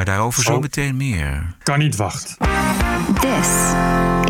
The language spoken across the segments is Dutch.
Maar daarover zo meteen meer. Kan niet wachten. This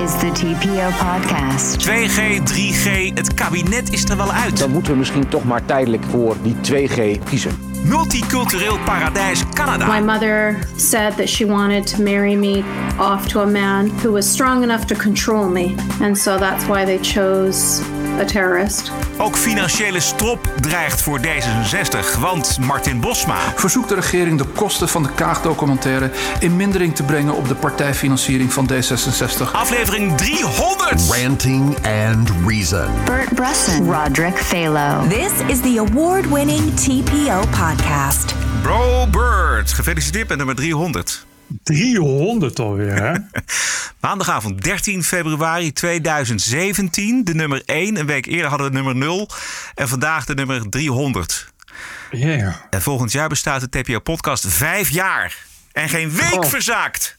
is the TPO podcast. 2G, 3G, het kabinet is er wel uit. Dan moeten we misschien toch maar tijdelijk voor die 2G kiezen. Multicultureel paradijs Canada. My mother said that she wanted to marry me off to a man who was strong enough to control me. And so that's why they chose a terrorist. Ook financiële strop dreigt voor D66, want Martin Bosma. verzoekt de regering de kosten van de Kaag-documentaire in mindering te brengen op de partijfinanciering van D66. Aflevering 300. Ranting and Reason. Bert Brussen, Roderick Phalo. This is the award winning TPO podcast. Bro Bird, gefeliciteerd met nummer 300. 300 alweer, hè? Maandagavond 13 februari 2017, de nummer 1. Een week eerder hadden we nummer 0 en vandaag de nummer 300. Ja. En volgend jaar bestaat de TPO-podcast vijf jaar. En geen week Oh. verzaakt.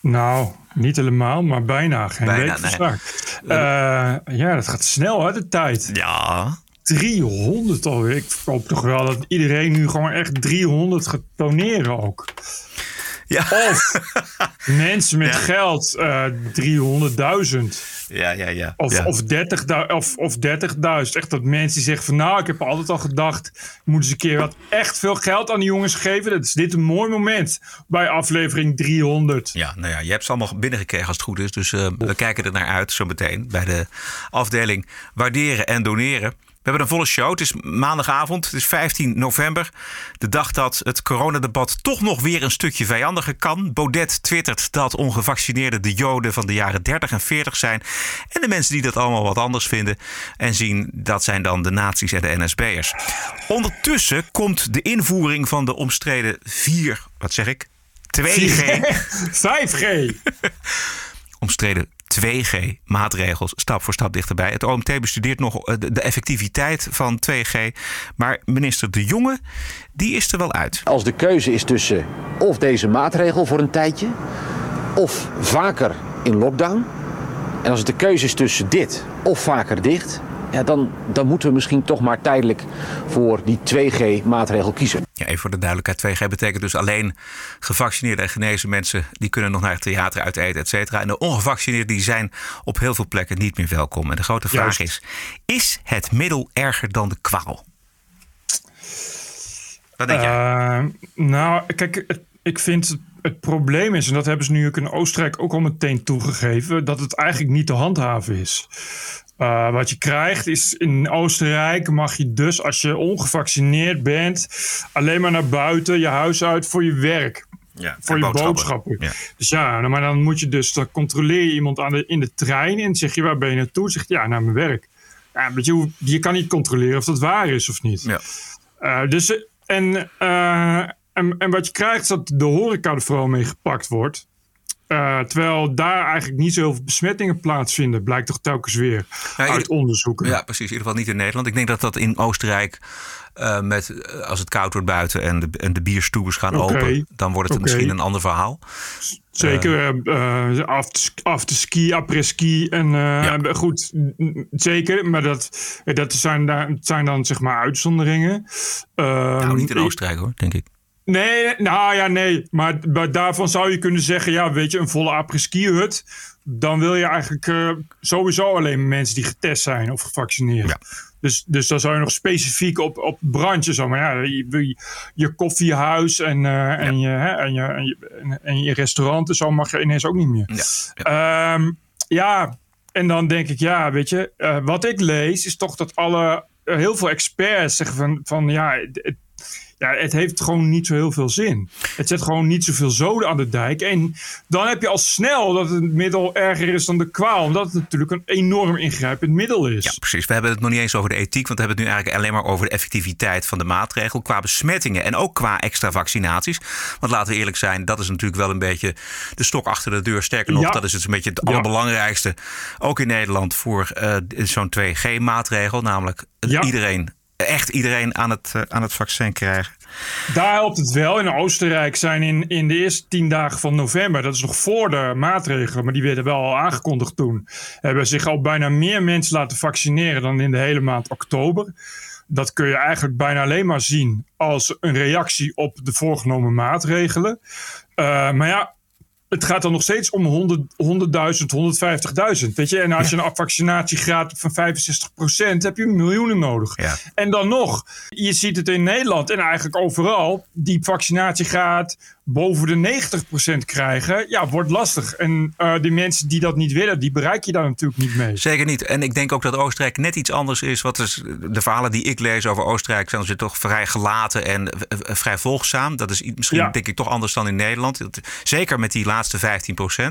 Nou, niet helemaal, maar bijna. Geen Bijna, week nee. verzaakt. Eh, ja, dat gaat snel, hè, de tijd. Ja. 300 alweer. Ik hoop toch wel dat iedereen nu gewoon echt 300 gaat doneren ook. Ja. Of mensen met Ja. geld eh 300.000. Ja, ja, ja. Of, ja. of 30.000. Of, of 30.000. Echt dat mensen die zeggen van nou, ik heb altijd al gedacht. ik moet eens een keer wat echt veel geld aan die jongens geven. Dat is dit een mooi moment bij aflevering 300. Ja, nou ja, je hebt ze allemaal binnengekregen als het goed is. Dus eh, we kijken er naar uit zo meteen bij de afdeling waarderen en doneren. We hebben een volle show. Het is maandagavond, het is 15 november. De dag dat het coronadebat toch nog weer een stukje vijandiger kan. Baudet twittert dat ongevaccineerden de joden van de jaren 30 en 40 zijn. En de mensen die dat allemaal wat anders vinden en zien, dat zijn dan de nazi's en de NSB'ers. Ondertussen komt de invoering van de omstreden 4, wat zeg ik? 2G. 5G. omstreden 2G-maatregels stap voor stap dichterbij. Het OMT bestudeert nog eh, de de effectiviteit van 2G. Maar minister De Jonge, die is er wel uit. Als de keuze is tussen of deze maatregel voor een tijdje, of vaker in lockdown. En als het de keuze is tussen dit of vaker dicht, ja, dan, dan moeten we misschien toch maar tijdelijk voor die 2G-maatregel kiezen. Ja, even voor de duidelijkheid, 2G betekent dus alleen gevaccineerde en genezen mensen... die kunnen nog naar het theater uit eten, et cetera. En de ongevaccineerden die zijn op heel veel plekken niet meer welkom. En de grote vraag Juist. is, is het middel erger dan de kwaal? Wat denk jij? Eh, nou, kijk, ik vind het, het probleem is, en dat hebben ze nu ook in Oostenrijk ook al meteen toegegeven, dat het eigenlijk niet te handhaven is. Eh, wat je krijgt is in Oostenrijk mag je dus als je ongevaccineerd bent alleen maar naar buiten, je huis uit voor je werk. ja, Voor je boodschappen. Ja. Dus ja, nou, maar dan moet je dus, dan controleer je iemand aan de, in de trein en zeg je waar ben je naartoe? Zegt ja, naar mijn werk. Ja, je, hoe- je kan niet controleren of dat waar is of niet. Ja. Eh, dus, en, eh, en, en wat je krijgt is dat de horeca er vooral mee gepakt wordt. Eh, terwijl daar eigenlijk niet zoveel besmettingen plaatsvinden, blijkt toch telkens weer Ja, uit onderzoeken. Ja, precies. In ieder geval niet in Nederland. Ik denk dat dat in Oostenrijk, eh, met, eh, als het koud wordt buiten en de, en de bierstoebers gaan open, dan wordt het misschien een ander verhaal. Zeker eh, uh, afterski, après-ski en eh, goed, zeker. Maar dat, dat zijn, zijn dan zeg maar uitzonderingen. nou, niet in ik- Oostenrijk hoor, denk ik. Nee, nou ja, nee. Maar, daarvan zou je kunnen zeggen, ja, weet je, een volle après-ski hut. Dan wil je eigenlijk eh, sowieso alleen mensen die getest zijn of gevaccineerd. Ja. Dus, dus dan zou je nog specifiek op, op brandje zo. Maar ja, je, je, je koffiehuis en, eh, en, je, hè, en, je, en, je, en, en je restaurant en zo mag je ineens ook niet meer. Ja. Ehm, ja, en dan denk ik, ja, weet je, eh, wat ik lees is toch dat alle, heel veel experts zeggen van, van ja, het- ja, het heeft gewoon niet zo heel veel zin. Het zet gewoon niet zoveel zoden aan de dijk. En dan heb je al snel dat het middel erger is dan de kwaal. Omdat het natuurlijk een enorm ingrijpend middel is. Ja, precies. We hebben het nog niet eens over de ethiek, want we hebben het nu eigenlijk alleen maar over de effectiviteit van de maatregel qua besmettingen en ook qua extra vaccinaties. Want laten we eerlijk zijn, dat is natuurlijk wel een beetje de stok achter de deur. Sterker nog, Ja. dat is dus een beetje het allerbelangrijkste, ook in Nederland, voor eh, zo'n 2G-maatregel. Namelijk Ja. iedereen, echt iedereen aan het, eh, aan het vaccin krijgen. Daar helpt het wel. In Oostenrijk zijn in, in de eerste tien dagen van november, dat is nog voor de maatregelen, maar die werden wel al aangekondigd toen, hebben zich al bijna meer mensen laten vaccineren dan in de hele maand oktober. dat kun je eigenlijk bijna alleen maar zien als een reactie op de voorgenomen maatregelen. Uh, maar ja, het gaat dan nog steeds om 100, 100.000, 150.000. Weet je, en als je een vaccinatiegraad van 65% heb je miljoenen nodig. Ja. En dan nog, je ziet het in Nederland en eigenlijk overal, die vaccinatiegraad boven de 90% krijgen, ja, wordt lastig. En uh, die mensen die dat niet willen, die bereik je daar natuurlijk niet mee. Zeker niet. En ik denk ook dat Oostenrijk net iets anders is. Wat is de verhalen die ik lees over Oostenrijk zijn ze toch vrij gelaten en vrij volgzaam. Dat is misschien ja. denk ik toch anders dan in Nederland. Zeker met die laatste 15%.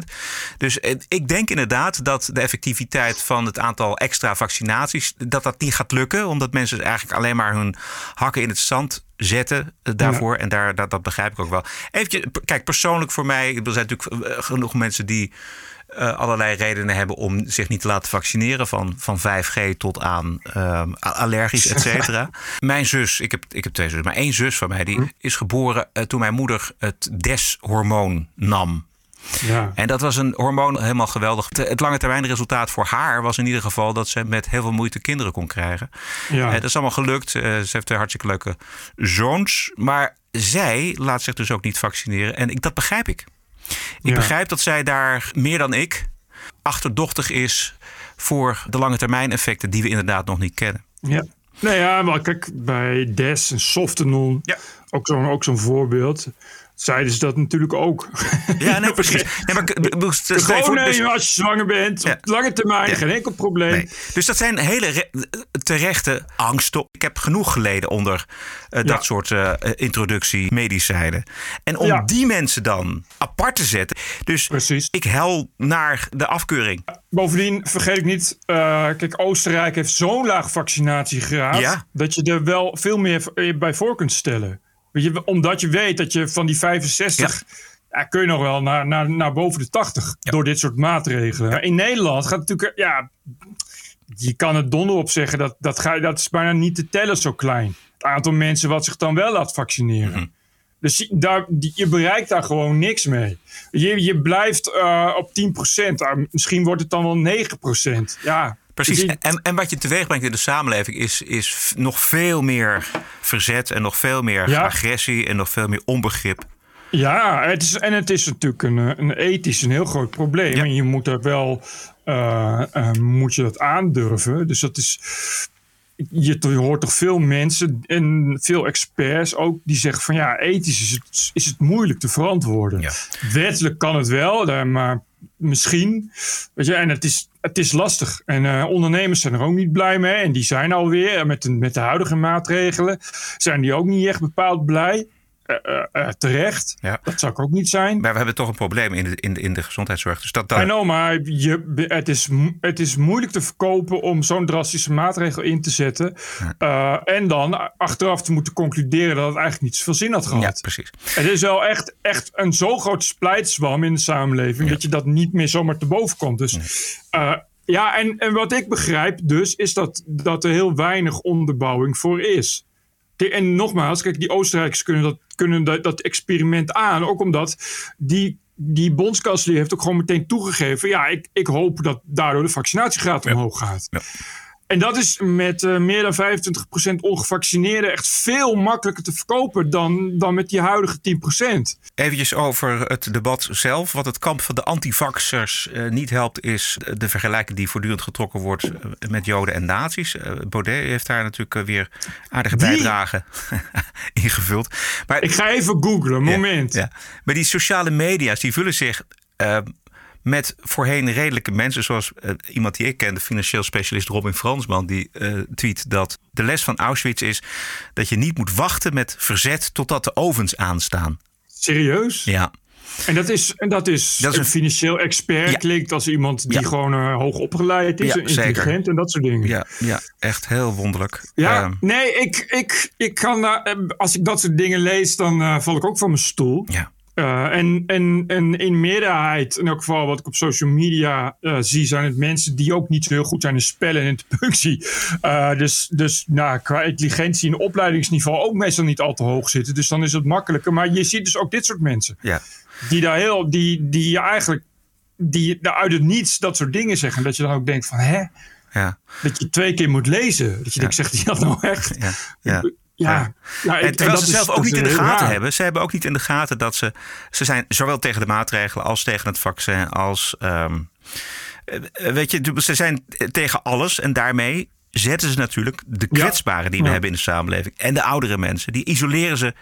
Dus ik denk inderdaad dat de effectiviteit van het aantal extra vaccinaties, dat dat niet gaat lukken. Omdat mensen eigenlijk alleen maar hun hakken in het zand zetten daarvoor. En daar, dat, dat begrijp ik ook wel. Even, kijk, persoonlijk voor mij, er zijn natuurlijk eh, genoeg mensen die uh, allerlei redenen hebben om zich niet te laten vaccineren. Van, van 5G tot aan uh, allergisch, et cetera. mijn zus, ik heb, ik heb twee zussen, maar één zus van mij, die hm? is geboren uh, toen mijn moeder het DES-hormoon nam. Ja. En dat was een hormoon helemaal geweldig. Het lange termijn resultaat voor haar was in ieder geval dat ze met heel veel moeite kinderen kon krijgen. Ja. dat is allemaal gelukt. ze heeft twee hartstikke leuke zoons. Maar zij laat zich dus ook niet vaccineren. En ik, dat begrijp ik. Ik Ja. begrijp dat zij daar meer dan ik achterdochtig is voor de lange termijn effecten die we inderdaad nog niet kennen. Ja. Nou ja, maar kijk, bij Des en Softenon, Ja. ook zo'n ook zo'n voorbeeld, zeiden ze dat natuurlijk ook. Ja, nee, precies. Nee, maar, Gewoon nemen dus- als je zwanger bent, Ja. op lange termijn, Ja. geen enkel probleem. Nee. Dus dat zijn hele re- terechte angsten. Ik heb genoeg geleden onder eh, dat soort eh introductiemedicijnen. En om die mensen dan apart te zetten. Dus Precies. ik hel naar de afkeuring. Bovendien vergeet ik niet, eh, kijk, Oostenrijk heeft zo'n laag vaccinatiegraad dat je er wel veel meer bij voor kunt stellen. Weet je, omdat je weet dat je van die 65 ja. kun je nog wel naar, naar, naar boven de 80 door dit soort maatregelen. In Nederland gaat het natuurlijk, ja, je kan het donder op zeggen dat dat, ga, dat is bijna niet te tellen zo klein. Het aantal mensen wat zich dan wel laat vaccineren. Mhm. Dus je- daar, die- je bereikt daar gewoon niks mee. Je, je blijft eh, op 10%. Ah, misschien wordt het dan wel 9%. Ja, Precies. En, en wat je teweeg brengt in de samenleving is, is nog veel meer verzet en nog veel meer Ja. agressie en nog veel meer onbegrip. Ja, het is, en het is natuurlijk een, een ethisch een heel groot probleem. Ja. En je moet dat wel eh, eh, moet je dat aandurven. Dus dat is. Je, je hoort toch veel mensen en veel experts ook die zeggen van ja, ethisch is het, is het moeilijk te verantwoorden. Ja. Wettelijk kan het wel, maar misschien. Weet je, en het is, het is lastig. En eh, ondernemers zijn er ook niet blij mee. En die zijn alweer met de, met de huidige maatregelen, zijn die ook niet echt bepaald blij. Eh, terecht. Ja. Dat zou ik ook niet zijn. Maar we hebben toch een probleem in de, in de, in de gezondheidszorg. Dus dat, I know, maar je, het, is, het is moeilijk te verkopen om zo'n drastische maatregel in te zetten. Eh, en dan achteraf te moeten concluderen dat het eigenlijk niet zoveel zin had gehad. ja, precies. Het is wel echt, echt een zo groot splijtswam in de samenleving dat je dat niet meer zomaar te boven komt. Dus eh, ja, en, en wat ik begrijp dus, is dat, dat er heel weinig onderbouwing voor is. En nogmaals, kijk, die Oostenrijkers kunnen dat, kunnen dat, dat experiment aan. Ook omdat die, die bondskanselier heeft ook gewoon meteen toegegeven. Ja, ik, ik hoop dat daardoor de vaccinatiegraad omhoog gaat. Ja. En dat is met eh, meer dan 25% ongevaccineerden echt veel makkelijker te verkopen dan, dan met die huidige 10%. Eventjes over het debat zelf. Wat het kamp van de antivaxers eh, niet helpt, is de vergelijking die voortdurend getrokken wordt eh, met Joden en nazi's. Eh, Baudet heeft daar natuurlijk weer aardige Wie? bijdragen ingevuld. Maar Ik ga even googlen, moment. Ja, Maar die sociale media's die vullen zich met voorheen redelijke mensen. Zoals eh, iemand die ik ken, de financieel specialist Robin Fransman. Die eh, tweet dat de les van Auschwitz is dat je niet moet wachten met verzet totdat de ovens aanstaan. Serieus? Ja, En dat is, en dat is, Dat is een, een- financieel expert. Ja. Klinkt als iemand die Ja. gewoon eh, hoog opgeleid is. Ja, en intelligent zeker. en dat soort dingen. ja, ja echt heel wonderlijk. Ja, Ehm, nee, ik, ik, ik kan eh, als ik dat soort dingen lees, dan val ik ook van mijn stoel. ja. Eh, en, en, en in meerderheid, in elk geval wat ik op social media eh, zie, zijn het mensen die ook niet zo heel goed zijn in spellen en interpunctie. Eh, dus dus nou, qua intelligentie en opleidingsniveau ook meestal niet al te hoog zitten. Dus dan is het makkelijker. Maar je ziet dus ook dit soort mensen. ja. Die daar heel, die, die eigenlijk, die daar uit het niets dat soort dingen zeggen. Dat je dan ook denkt van, hè? Ja. Dat je twee keer moet lezen. Dat je denkt, zegt hij dat nou echt? Ja, ja. Ja, ja, en terwijl ze is- zelf ook dat niet in de gaten raar. hebben. Ze hebben ook niet in de gaten dat ze. Ze zijn zowel tegen de maatregelen als tegen het vaccin. Als. ehm, eh, weet je, ze zijn tegen alles. En daarmee zetten ze natuurlijk de Ja. kwetsbaren die we Ja. hebben in de samenleving. En de oudere mensen. Die isoleren ze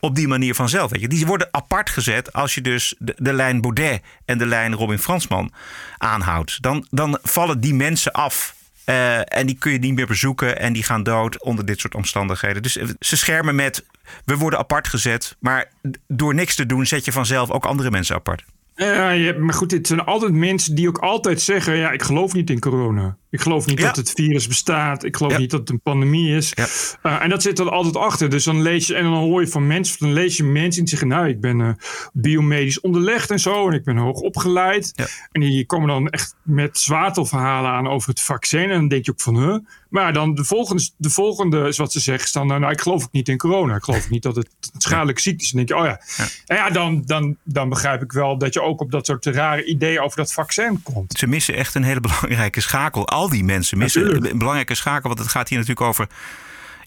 op die manier vanzelf. Weet je. Die worden apart gezet als je dus de, de lijn Baudet en de lijn Robin Fransman aanhoudt. Dan, dan vallen die mensen af. Eh, en die kun je niet meer bezoeken en die gaan dood onder dit soort omstandigheden. Dus eh, ze schermen met we worden apart gezet, maar door niks te doen zet je vanzelf ook andere mensen apart. Ja, je- maar goed, het zijn altijd mensen die ook altijd zeggen: ja, ik geloof niet in corona. Ik geloof niet Ja. dat het virus bestaat. Ik geloof Ja. niet dat het een pandemie is. Ja. Eh, en dat zit er altijd achter. Dus dan lees je en dan hoor je van mensen, dan lees je mensen die zeggen: nou, ik ben eh, biomedisch onderlegd en zo, en ik ben hoog opgeleid. En die komen dan echt met zwaartelverhalen aan over het vaccin. En dan denk je ook van, huh? Maar dan de volgende, de volgende is wat ze zeggen, is dan, nou, ik geloof ook niet in corona. Ik geloof niet dat het een schadelijke ziekte is. En dan denk je, oh ja. En ja, dan, dan, dan begrijp ik wel dat je ook op dat soort rare ideeën over dat vaccin komt. Ze missen echt een hele belangrijke schakel. Al die mensen missen Natuurlijk. een belangrijke schakel, want het gaat hier natuurlijk over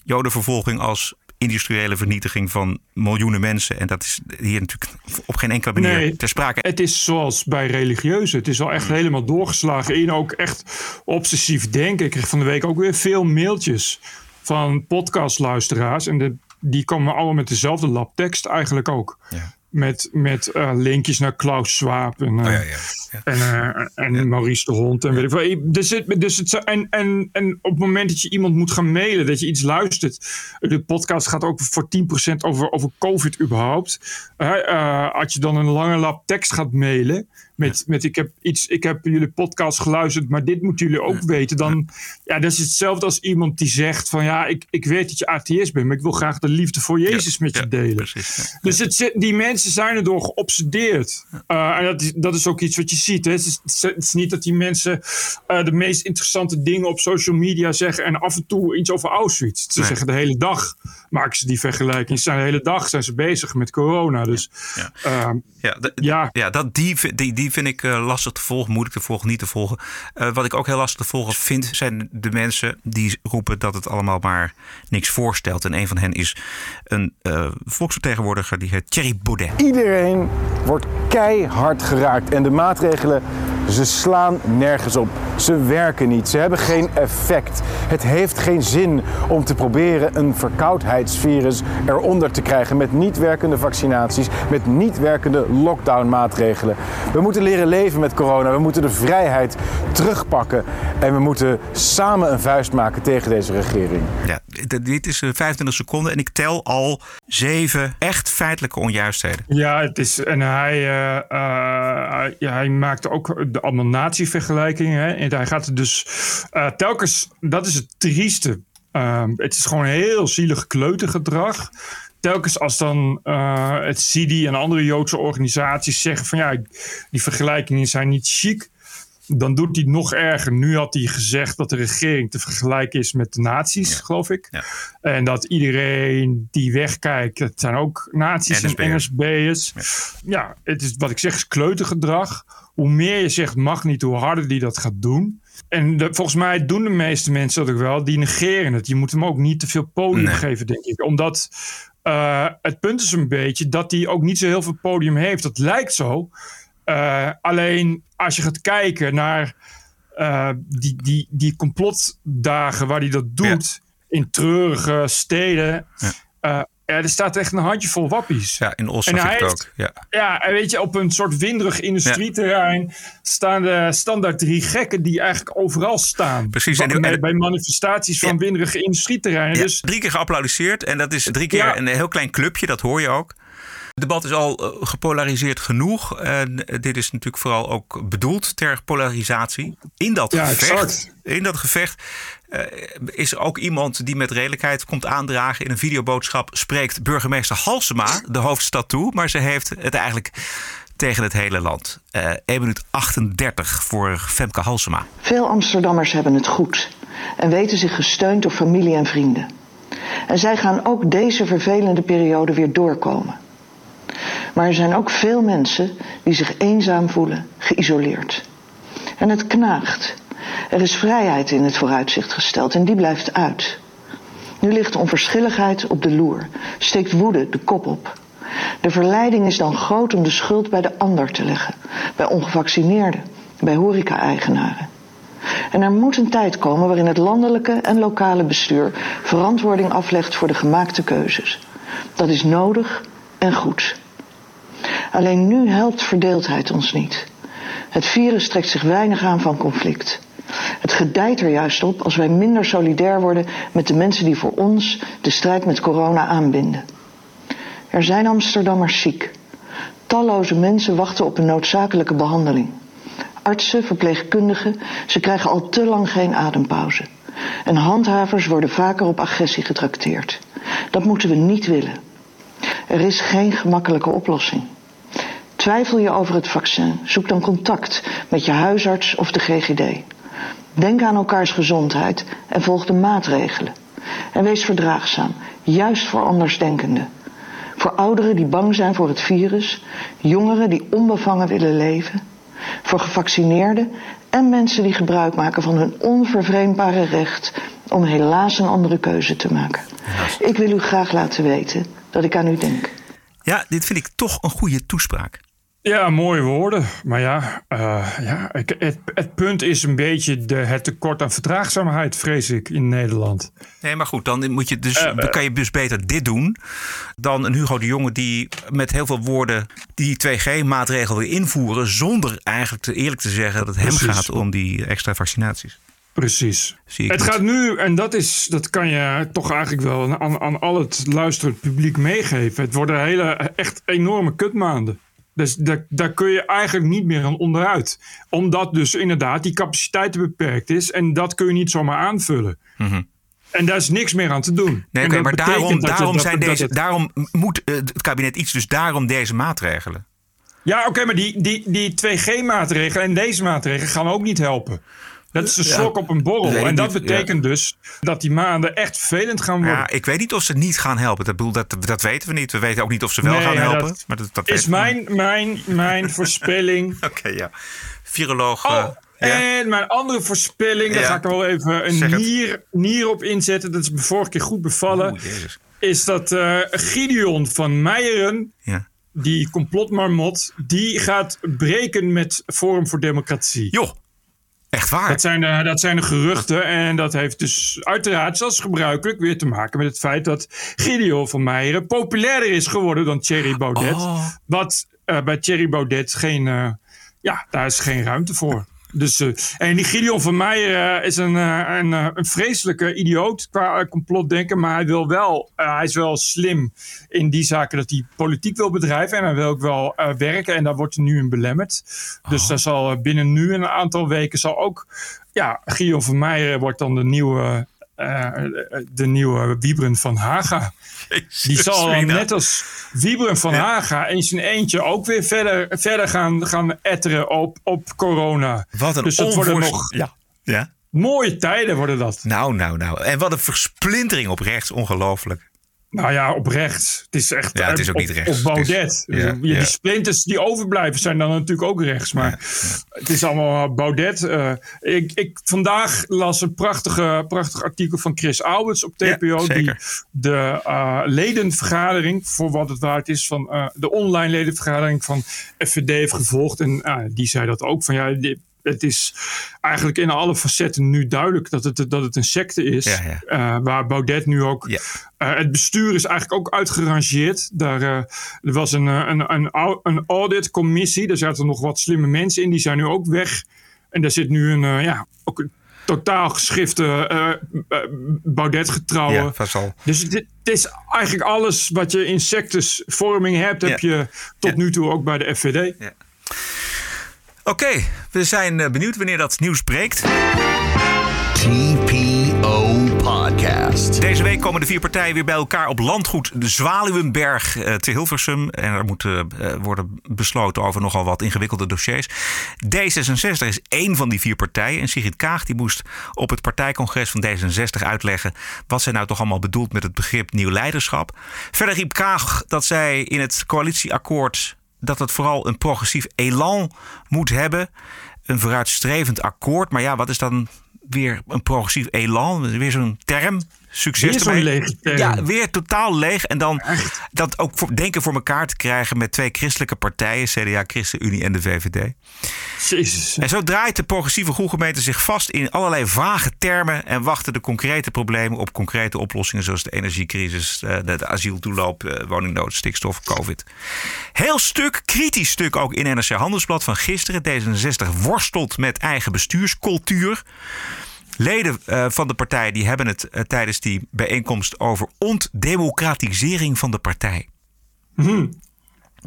jodenvervolging als industriële vernietiging van miljoenen mensen. En dat is hier natuurlijk op geen enkele manier Nee. ter sprake. Het is zoals bij religieuzen. Het is al echt helemaal doorgeslagen in ook echt obsessief denken. Ik kreeg van de week ook weer veel mailtjes van podcastluisteraars. En de, die komen allemaal met dezelfde labtekst eigenlijk ook. Ja. Met, met eh, linkjes naar Klaus Schwab en, eh, Oh ja, ja, ja. en, eh, en Maurice de Hond. En, weet ik veel. Dus het, dus het, en, en, en op het moment dat je iemand moet gaan mailen, dat je iets luistert. De podcast gaat ook voor 10% over, over COVID überhaupt. Eh, eh, als je dan een lange lap tekst gaat mailen. Met, met ik, heb iets, ik heb jullie podcast geluisterd, maar dit moeten jullie ook weten. Dan ja, dat is hetzelfde als iemand die zegt: van ja, ik, ik weet dat je atheïst bent, maar ik wil graag de liefde voor Jezus met je Ja, delen. Precies. ja. Dus het, die mensen zijn erdoor geobsedeerd. Uh, en dat is, dat is ook iets wat je ziet. Hè. Het, is, het is niet dat die mensen uh, de meest interessante dingen op social media zeggen en af en toe iets over Auschwitz. Ze Nee. zeggen de hele dag, maken ze die vergelijking. Ze zijn de hele dag zijn ze bezig met corona. Dus Ja. uh, Ja, Ja. ja dat, die, die, die vind ik eh, lastig te volgen, moeilijk te volgen, niet te volgen. Eh, wat ik ook heel lastig te volgen vind, zijn de mensen die roepen dat het allemaal maar niks voorstelt. En een van hen is een eh, volksvertegenwoordiger, die heet Thierry Baudet. Iedereen wordt keihard geraakt en de maatregelen, ze slaan nergens op. Ze werken niet, ze hebben geen effect. Het heeft geen zin om te proberen een verkoudheidsvirus eronder te krijgen met niet werkende vaccinaties, met niet werkende lockdownmaatregelen. We moeten leren leven met corona, we moeten de vrijheid terugpakken en we moeten samen een vuist maken tegen deze regering. Ja, dit is eh, 25 seconden en ik tel al zeven echt feitelijke onjuistheden. Ja, het is, en hij, eh, eh, hij- maakt ook de allemaal natievergelijkingen. En hij gaat dus eh, telkens, dat is het trieste. Ehm, het is gewoon heel zielig kleutergedrag. Telkens als dan eh, het CIDI en andere Joodse organisaties zeggen van ja, die vergelijkingen zijn niet chic. Dan doet hij nog erger. Nu had hij gezegd dat de regering te vergelijken is met de nazi's, geloof ik. Ja. En dat iedereen die wegkijkt, het zijn ook nazi's en NSB'ers. NSB'ers. Ja, het is wat ik zeg, is kleutergedrag. Hoe meer je zegt mag niet, hoe harder die dat gaat doen. En de- volgens mij doen de meeste mensen dat ook wel. Die negeren het. Je moet hem ook niet te veel podium Nee. geven, denk ik. Omdat eh, het punt is een beetje dat hij ook niet zo heel veel podium heeft. Dat lijkt zo. Eh, alleen als je gaat kijken naar eh, die, die, die complotdagen waar hij dat doet. In treurige steden. eh, ja, er staat echt een handjevol wappies. Ja, in Os En zag ook. Ja. Ja, en weet je, op een soort winderig industrieterrein staan de standaard drie gekken die eigenlijk overal staan. Precies, en Bij, en- bij manifestaties van winderige industrieterreinen. Dus drie keer geapplaudisseerd en dat is drie keer een heel klein clubje, dat hoor je ook. Het debat is al eh, gepolariseerd genoeg. En eh, dit is natuurlijk vooral ook bedoeld ter polarisatie. In dat Ja, gevecht, exact. in dat gevecht eh, is er ook iemand die met redelijkheid komt aandragen. In een videoboodschap spreekt burgemeester Halsema de hoofdstad toe. Maar ze heeft het eigenlijk tegen het hele land. Eh 1 minuut 38 voor Femke Halsema. Veel Amsterdammers hebben het goed en weten zich gesteund door familie en vrienden. En zij gaan ook deze vervelende periode weer doorkomen. Maar er zijn ook veel mensen die zich eenzaam voelen, geïsoleerd. En het knaagt. Er is vrijheid in het vooruitzicht gesteld en die blijft uit. Nu ligt onverschilligheid op de loer, steekt woede de kop op. De verleiding is dan groot om de schuld bij de ander te leggen, bij ongevaccineerden, bij horeca-eigenaren. En er moet een tijd komen waarin het landelijke en lokale bestuur verantwoording aflegt voor de gemaakte keuzes. Dat is nodig en goed. Alleen nu helpt verdeeldheid ons niet. Het virus trekt zich weinig aan van conflict. Het gedijt er juist op als wij minder solidair worden met de mensen die voor ons de strijd met corona aanbinden. Er zijn Amsterdammers ziek. Talloze mensen wachten op een noodzakelijke behandeling. Artsen, verpleegkundigen, ze krijgen al te lang geen adempauze. En handhavers worden vaker op agressie getrakteerd. Dat moeten we niet willen. Er is geen gemakkelijke oplossing. Twijfel je over het vaccin? Zoek dan contact met je huisarts of de GGD. Denk aan elkaars gezondheid en volg de maatregelen. En wees verdraagzaam, juist voor andersdenkenden. Voor ouderen die bang zijn voor het virus, jongeren die onbevangen willen leven, voor gevaccineerden en mensen die gebruik maken van hun onvervreemdbare recht om helaas een andere keuze te maken. Ik wil u graag laten weten dat ik aan u denk. Ja, dit vind ik toch een goede toespraak. Ja, mooie woorden. Maar ja, uh, ja ik, het, het, punt is een beetje de, het tekort aan verdraagzaamheid, vrees ik, in Nederland. Nee, maar goed, dan, moet je dus, uh, kan je dus beter dit doen dan een Hugo de Jonge die met heel veel woorden die 2G-maatregel wil invoeren, zonder eigenlijk te eerlijk te zeggen dat het hem Precies. gaat om die extra vaccinaties. Precies. Het niet. gaat nu, en dat, is, dat kan je toch eigenlijk wel aan, aan al het luisterend publiek meegeven. Het worden hele, echt enorme kutmaanden. Dus daar, daar kun je eigenlijk niet meer aan onderuit. Omdat dus inderdaad die capaciteit beperkt is. En dat kun je niet zomaar aanvullen. Mm En daar is niks meer aan te doen. Nee, okay, maar daarom, daarom, zijn deze, daarom moet het kabinet iets, dus daarom deze maatregelen. Ja, oké, okay, maar die, die, die 2G-maatregelen en deze maatregelen gaan ook niet helpen. Dat is een slok op een borrel. En dat betekent dus dat die maanden echt vervelend gaan worden. Ja, ik weet niet of ze niet gaan helpen. Dat, dat, dat weten we niet. We weten ook niet of ze wel gaan helpen. Dat, maar dat, dat is mijn, mijn, mijn voorspelling. Oké, ja. Viroloog. Oh, uh, en mijn andere voorspelling, daar ga ik wel even een nier, nier op inzetten. Dat is me vorige keer goed bevallen. Is dat uh, Gideon van Meijeren, ja. die complotmarmot, die gaat breken met Forum voor Democratie. Joh. Echt waar? Dat zijn, de, dat zijn de geruchten. En dat heeft dus uiteraard, zoals gebruikelijk, weer te maken met het feit dat Gideon van Meijeren populairder is geworden dan Thierry Baudet. Oh. Wat uh, bij Thierry Baudet geen, uh, ja, daar is geen ruimte voor. Dus, uh, en die Gideon van Meijer is een, een, een vreselijke idioot qua complotdenken. Maar hij, wil wel, hij is wel slim in die zaken dat hij politiek wil bedrijven. En hij wil ook wel werken. En daar wordt hij nu in belemmerd. Dus Oh. daar zal binnen nu een aantal weken zal ook... Ja, Gideon van Meijer wordt dan de nieuwe... de nieuwe Wiebren van Haga. Die zal dan net als Wiebren van Haga in zijn eentje ook weer verder, verder gaan, gaan etteren op, op corona. Wat een dus dat worden onvoorst- nog Ja. ja. mooie tijden worden dat. Nou, nou, nou. En wat een versplintering op rechts. Ongelooflijk. Nou ja, oprecht. Het is echt Ja, het is ook op, niet rechts. Op Het Baudet. is- Ja, ja, Die splinters die overblijven zijn dan natuurlijk ook rechts. Maar het is allemaal Baudet. Eh, ik, ik vandaag las een prachtige, prachtig artikel van Chris Alberts op TPO. Die de eh, ledenvergadering, voor wat het waard is, van eh, de online ledenvergadering van FVD heeft gevolgd. En eh, die zei dat ook. Van ja, het is eigenlijk in alle facetten nu duidelijk dat het, dat het een secte is. Ja, ja. Eh, waar Baudet nu ook. Ja. Eh, het bestuur is eigenlijk ook uitgerangeerd. Daar, eh, er was een, een, een, een auditcommissie. Daar zaten nog wat slimme mensen in. Die zijn nu ook weg. En daar zit nu een, ja, ook een totaal geschifte Baudet getrouwen. Ja. Dus het is eigenlijk alles wat je in sectusvorming hebt, heb Ja. je tot Ja. nu toe ook bij de FVD. Oké, we zijn eh, benieuwd wanneer dat nieuws breekt. TPO Podcast. Deze week komen de vier partijen weer bij elkaar op landgoed de Zwaluwenberg eh, te Hilversum. En er moet eh, worden besloten over nogal wat ingewikkelde dossiers. D66 is één van die vier partijen. En Sigrid Kaag die moest op het partijcongres van D66 uitleggen... wat zij nou toch allemaal bedoelt met het begrip nieuw leiderschap. Verder riep Kaag dat zij in het coalitieakkoord... dat het vooral een progressief elan moet hebben... Een vooruitstrevend akkoord. Maar ja, wat is dan weer een progressief elan. Weer zo'n term. Succes Weer term. Ja, weer totaal leeg. En dan dat ook voor, denken voor elkaar te krijgen met twee christelijke partijen. CDA, ChristenUnie en de VVD. Jezus. En zo draait de progressieve groengemeente zich vast in allerlei vage termen. En wachten de concrete problemen op concrete oplossingen. Zoals de energiecrisis, eh, de, de asieltoeloop, eh, woningnood, stikstof, COVID. Heel stuk, kritisch stuk ook in NRC Handelsblad van gisteren. D66 worstelt met eigen bestuurscultuur. Leden eh, van de partij die hebben het eh, tijdens die bijeenkomst over ontdemocratisering van de partij.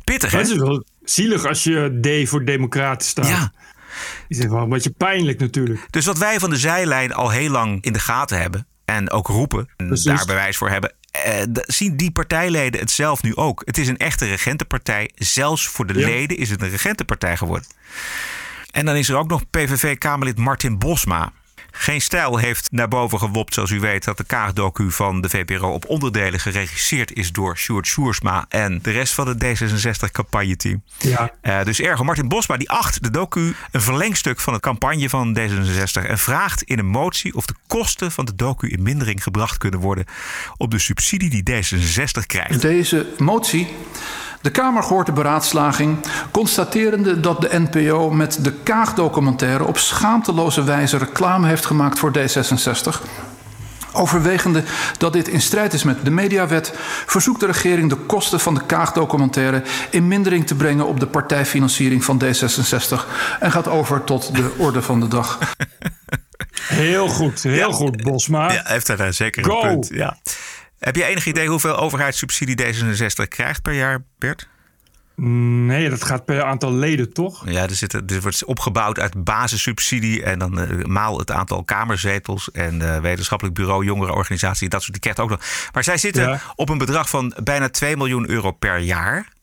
Pittig, hè? Het is wel zielig als je D voor democraten staat. Ja. Is wel een beetje pijnlijk natuurlijk. Dus wat wij van de zijlijn al heel lang in de gaten hebben en ook roepen en Precies. daar bewijs voor hebben, eh, zien die partijleden het zelf nu ook. Het is een echte regentenpartij. Zelfs voor de Ja. leden is het een regentenpartij geworden. En dan is er ook nog PVV-Kamerlid Martin Bosma. Geen Stijl heeft naar boven gewopt, zoals u weet, dat de kaagdocu van de VPRO op onderdelen geregisseerd is door Sjoerd Sjoersma en de rest van het D66-campagneteam. Ja. Eh, dus erger. Martin Bosma die acht de docu een verlengstuk van de campagne van D66 en vraagt in een motie of de kosten van de docu in mindering gebracht kunnen worden op de subsidie die D66 krijgt. Deze motie. De Kamer hoort de beraadslaging, constaterende dat de NPO met de Kaag-documentaire op schaamteloze wijze reclame heeft gemaakt voor D66. Overwegende dat dit in strijd is met de mediawet, verzoekt de regering de kosten van de Kaag-documentaire in mindering te brengen op de partijfinanciering van D66 en gaat over tot de orde van de dag. Heel goed, heel Ja. goed, Bosma. Ja, heeft daar zeker Go! een punt. Ja. Heb je enig idee hoeveel overheidssubsidie D66 krijgt per jaar, Bert? Nee, dat gaat per aantal leden, toch? Ja, er, zit, er wordt opgebouwd uit basissubsidie en dan eh, maal het aantal kamerzetels en eh, wetenschappelijk bureau, jongerenorganisatie, dat soort die krijgt ook nog. Maar zij zitten Ja. op een bedrag van bijna 2 miljoen euro per jaar.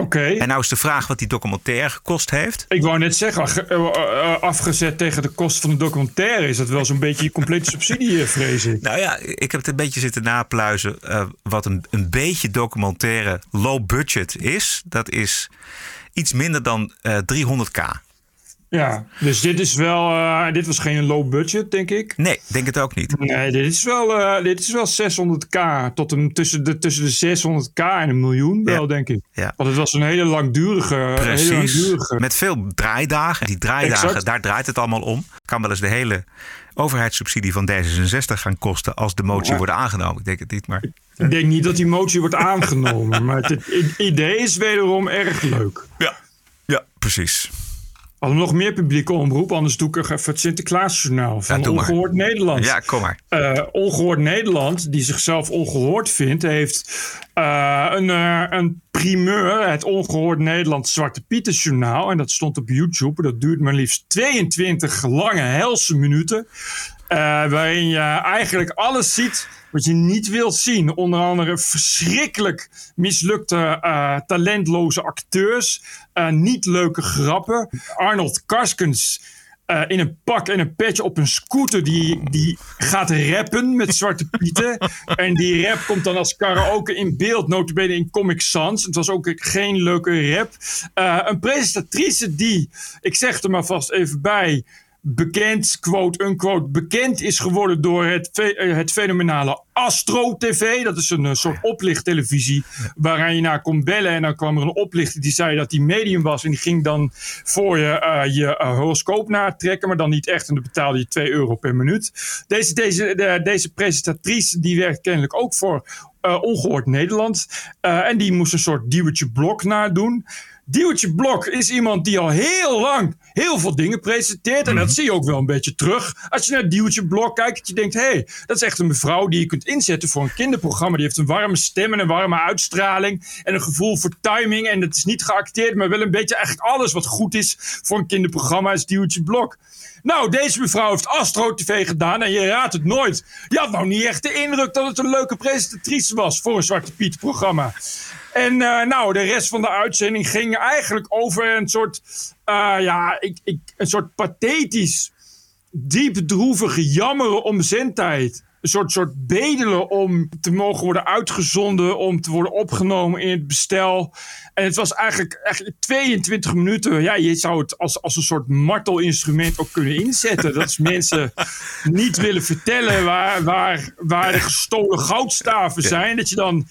Oké. En nou is de vraag wat die documentaire gekost heeft. Ik wou net zeggen, ge- eh, eh, afgezet tegen de kosten van de documentaire... is dat wel zo'n beetje je complete subsidie, eh, vrees ik. Nou ja, ik heb het een beetje zitten napluizen. eh, wat een, een beetje documentaire low budget is. Dat is iets minder dan eh 300k. Ja, dus dit is wel... eh, dit was geen low budget, denk ik. Nee, denk het ook niet. Nee, dit is wel, eh, dit is wel 600k. Tot een, tussen, de, tussen de 600k en een miljoen wel, Ja. denk ik. Ja. Want het was een hele langdurige... Hele Precies. langdurige Met veel draaidagen. Die draaidagen, Exact. daar draait het allemaal om. Kan wel eens de hele overheidssubsidie van D66 gaan kosten als de motie Ja. wordt aangenomen. Ik denk het niet, maar Ik denk niet dat die motie wordt aangenomen. maar het, het idee is wederom erg leuk. ja, ja precies. We nog meer publieke omroep, anders doe ik even het Sinterklaasjournaal van Ja, doe maar. Ongehoord Nederland. Ja, kom maar. Eh, ongehoord Nederland, die zichzelf ongehoord vindt, heeft eh, een, eh, een primeur, het Ongehoord Nederland Zwarte Pieters Journaal. En dat stond op YouTube. Dat duurt maar liefst 22 lange helse minuten. Eh, waarin je eigenlijk alles ziet wat je niet wilt zien. Onder andere verschrikkelijk mislukte, eh, talentloze acteurs. eh, niet leuke grappen. Arnold Karskens in een pak en een petje op een scooter die, die gaat rappen met Zwarte Pieten. en die rap komt dan als karaoke in beeld, notabene in Comic Sans. Het was ook geen leuke rap. Een presentatrice die, ik zeg er maar vast even bij bekend, quote unquote, bekend is geworden door het, fe- eh, het fenomenale Astro TV. Dat is een eh, soort oplichttelevisie waaraan je naar kon bellen. En dan kwam er een oplichter die zei dat hij medium was. En die ging dan voor je eh, je horoscoop natrekken, maar dan niet echt. En dan betaalde je 2 euro per minuut. Deze, deze, de- deze presentatrice die werkt kennelijk ook voor eh, Ongehoord Nederland. En die moest een soort Diewertje Blok nadoen. Diewertje Blok is iemand die al heel lang heel veel dingen presenteert. En dat zie je ook wel een beetje terug. Als je naar Diewertje Blok kijkt, dat je denkt... hé, hey, dat is echt een mevrouw die je kunt inzetten voor een kinderprogramma. Die heeft een warme stem en een warme uitstraling. En een gevoel voor timing. En het is niet geacteerd, maar wel een beetje eigenlijk alles wat goed is... voor een kinderprogramma is Diewertje Blok. Nou, deze mevrouw heeft Astro TV gedaan en je raadt het nooit. Je had nou niet echt de indruk dat het een leuke presentatrice was voor een Zwarte Piet programma. En eh, nou, de rest van de uitzending ging eigenlijk over een soort, eh, ja, ik, ik, een soort pathetisch, diep droevige, jammeren om zendtijd. een soort, soort bedelen om te mogen worden uitgezonden, om te worden opgenomen in het bestel. En het was eigenlijk, eigenlijk 22 minuten. Ja, je zou het als, als een soort martelinstrument ook kunnen inzetten. Dat is mensen niet willen vertellen waar, waar, waar de gestolen goudstaven zijn. Dat je dan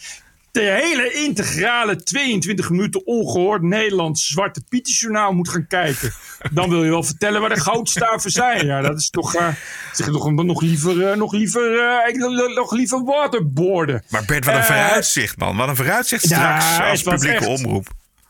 de hele integrale 22 minuten ongehoord Nederlands Zwarte Pieter moet gaan kijken. Dan wil je wel vertellen waar de goudstaven zijn. Ja, dat is toch, uh, zeg nog, nog liever, uh, nog liever, uh, nog liever waterboarden. Maar Bert, wat een vooruitzicht, man. Wat een vooruitzicht straks ja, als publieke omroep.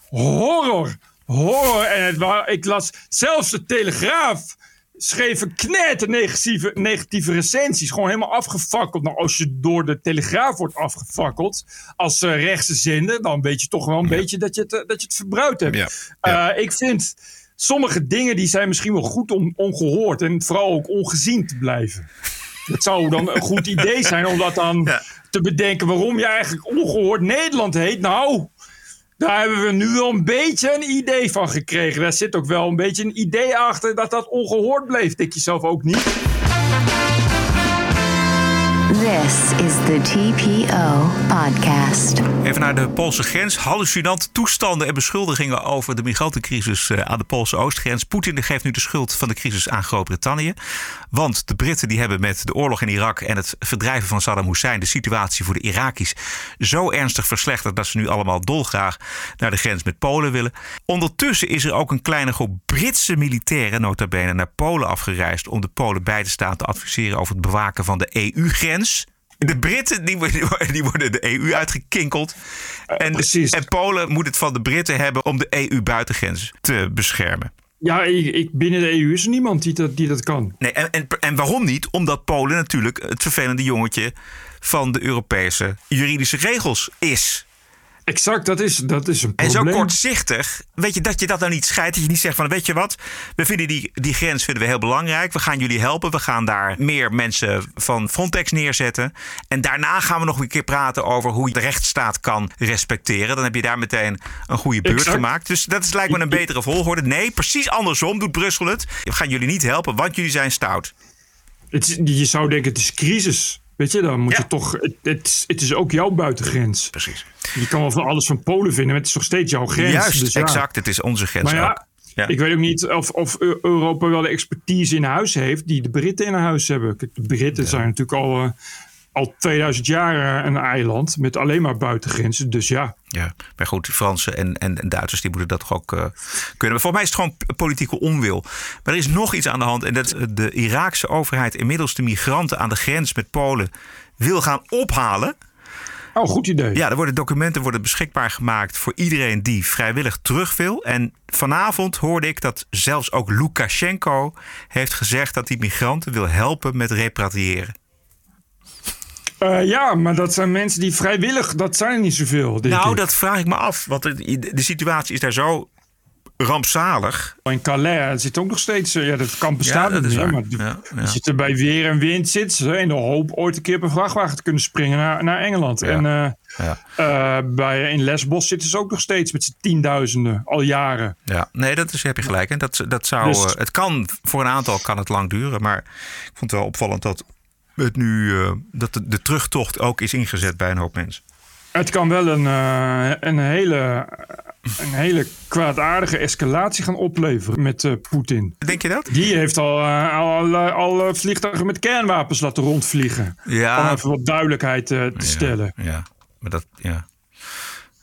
Horror. Horror. En het, ik las zelfs de Telegraaf schreven knetter negatieve, negatieve recensies. Gewoon helemaal afgefakkeld. Nou, als je door de Telegraaf wordt afgefakkeld als uh, rechtse zender, dan weet je toch wel een beetje dat je het, dat je het verbruikt hebt. Ja. Uh, ik vind sommige dingen die zijn misschien wel goed om ongehoord en vooral ook ongezien te blijven. Het zou dan een goed idee zijn om dat dan te bedenken waarom je eigenlijk ongehoord Nederland heet. Nou, daar hebben we nu wel een beetje een idee van gekregen. Daar zit ook wel een beetje een idee achter dat dat ongehoord bleef. Denk je zelf ook niet? This is the TPO podcast. Even naar de Poolse grens. Hallucinant toestanden en beschuldigingen over de migrantencrisis eh, aan de Poolse oostgrens. Poetin geeft nu de schuld van de crisis aan Groot-Brittannië. Want de Britten die hebben met de oorlog in Irak en het verdrijven van Saddam Hussein de situatie voor de Iraki's zo ernstig verslechterd dat ze nu allemaal dolgraag naar de grens met Polen willen. Ondertussen is er ook een kleine groep Britse militairen nota bene naar Polen afgereisd om de Polen bij te staan te adviseren over het bewaken van de EU-grens. De Britten die, die worden de EU uitgekinkeld. En, en Polen moet het van de Britten hebben om de EU-buitengrens te beschermen. Ja, ik, binnen de EU is er niemand die dat, die dat kan. Nee, en, en, en waarom niet? Omdat Polen natuurlijk het vervelende jongetje van de Europese juridische regels is. Exact, dat is, dat is een probleem. En zo kortzichtig, weet je, dat je dat nou niet scheidt. Dat je niet zegt van, weet je wat, we vinden die, die grens vinden we heel belangrijk. We gaan jullie helpen. We gaan daar meer mensen van Frontex neerzetten. En daarna gaan we nog een keer praten over hoe je de rechtsstaat kan respecteren. Dan heb je daar meteen een goede beurt gemaakt. Dus dat is lijkt me een betere volgorde. Nee, precies andersom doet Brussel het. We gaan jullie niet helpen, want jullie zijn stout. Het, je zou denken, het is crisis. Weet je, dan moet je toch. Het, het, het, is ook jouw buitengrens. Precies. Je kan wel van alles van Polen vinden, maar het is nog steeds jouw grens. Juist, dus exact. Het is onze grens. Maar ja, ja, ik weet ook niet of, of Europa wel de expertise in huis heeft die de Britten in huis hebben. De Britten zijn natuurlijk al, uh, al 2000 jaar een eiland met alleen maar buitengrenzen. Dus ja. Ja, maar goed, Fransen en, en, en Duitsers die moeten dat toch ook uh, kunnen. Maar volgens mij is het gewoon politieke onwil. Maar er is nog iets aan de hand. En dat is de Iraakse overheid inmiddels de migranten aan de grens met Polen wil gaan ophalen. Oh, goed idee. Ja, er worden documenten worden beschikbaar gemaakt voor iedereen die vrijwillig terug wil. En vanavond hoorde ik dat zelfs ook Lukashenko heeft gezegd dat hij migranten wil helpen met repatriëren. Uh, ja, maar dat zijn mensen die vrijwillig, dat zijn er niet zoveel. Nou, ik. dat vraag ik me af. Want de, de situatie is daar zo rampzalig. In Calais zit ook nog steeds, ja, dat kan bestaan ja, dat niet, maar ja, ja. je zit er bij weer en wind zit ze in de hoop ooit een keer op een vrachtwagen te kunnen springen naar, naar Engeland. En uh, uh, bij, in Lesbos zitten ze ook nog steeds met z'n tienduizenden, al jaren. Ja, nee, dat is, heb je gelijk. En dat, dat zou, dus, het kan, voor een aantal kan het lang duren, maar ik vond het wel opvallend dat het nu, uh, dat de, de terugtocht ook is ingezet bij een hoop mensen. Het kan wel een, een hele een hele kwaadaardige escalatie gaan opleveren met uh, Poetin. Denk je dat? Die heeft al, uh, al, al, vliegtuigen met kernwapens laten rondvliegen. Ja. Om even wat duidelijkheid te ja, stellen. Ja, maar dat, ja.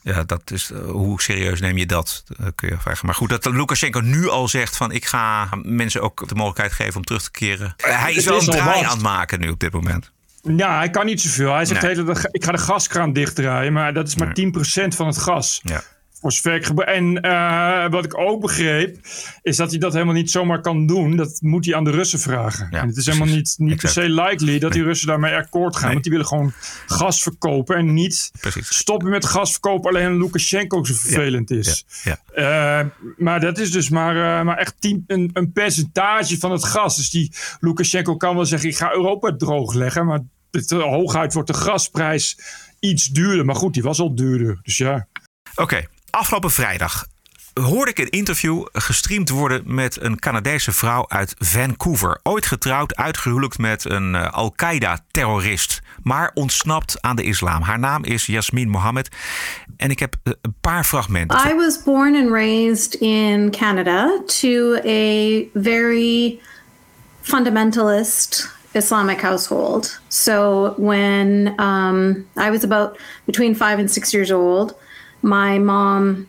Ja, dat is, hoe serieus neem je dat? kun je vragen. Maar goed, dat Lukashenko nu al zegt van ik ga mensen ook de mogelijkheid geven om terug te keren. Hij is wel een draai aan het maken nu op dit moment. Ja, hij kan niet zoveel. Hij zegt nee. hele, ik ga de gaskraan dichtdraaien, maar dat is maar nee. 10% van het gas. Ja. En uh, wat ik ook begreep, is dat hij dat helemaal niet zomaar kan doen. Dat moet hij aan de Russen vragen. Ja, en het is helemaal niet, niet per se likely dat die Russen daarmee akkoord gaan. Want die willen gewoon gas verkopen en niet precies. stoppen met gas verkopen. Alleen Lukashenko zo vervelend is. Ja, uh, maar dat is dus maar, uh, maar echt tien, een, een percentage van het gas. Dus die Lukashenko kan wel zeggen, ik ga Europa droog leggen. Maar het, hooguit wordt de gasprijs iets duurder. Maar goed, die was al duurder. Dus ja. Oké, okay. Afgelopen vrijdag hoorde ik een interview gestreamd worden met een Canadese vrouw uit Vancouver. Ooit getrouwd, uitgehuwelijkt met een uh, Al-Qaeda-terrorist. Maar ontsnapt aan de islam. Haar naam is Yasmin Mohammed. En ik heb een paar fragmenten. I was born and raised in Canada to a very fundamentalist Islamic household. So when um, I was about between five and six years old, my mom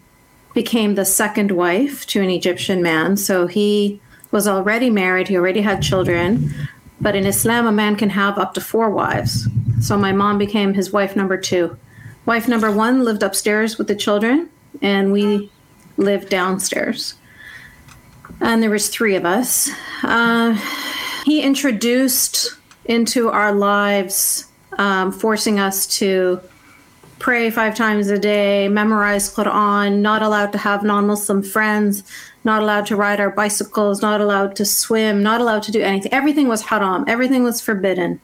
became the second wife to an Egyptian man. So he was already married, he already had children. But in Islam, a man can have up to four wives. So my mom became his wife number two. Wife number one lived upstairs with the children, and we lived downstairs. And there was three of us. Uh, he introduced into our lives, um, forcing us to pray five times a day, memorize Quran, not allowed to have non Muslim friends, not allowed to ride our bicycles, not allowed to swim, not allowed to do anything. Everything was haram, everything was forbidden,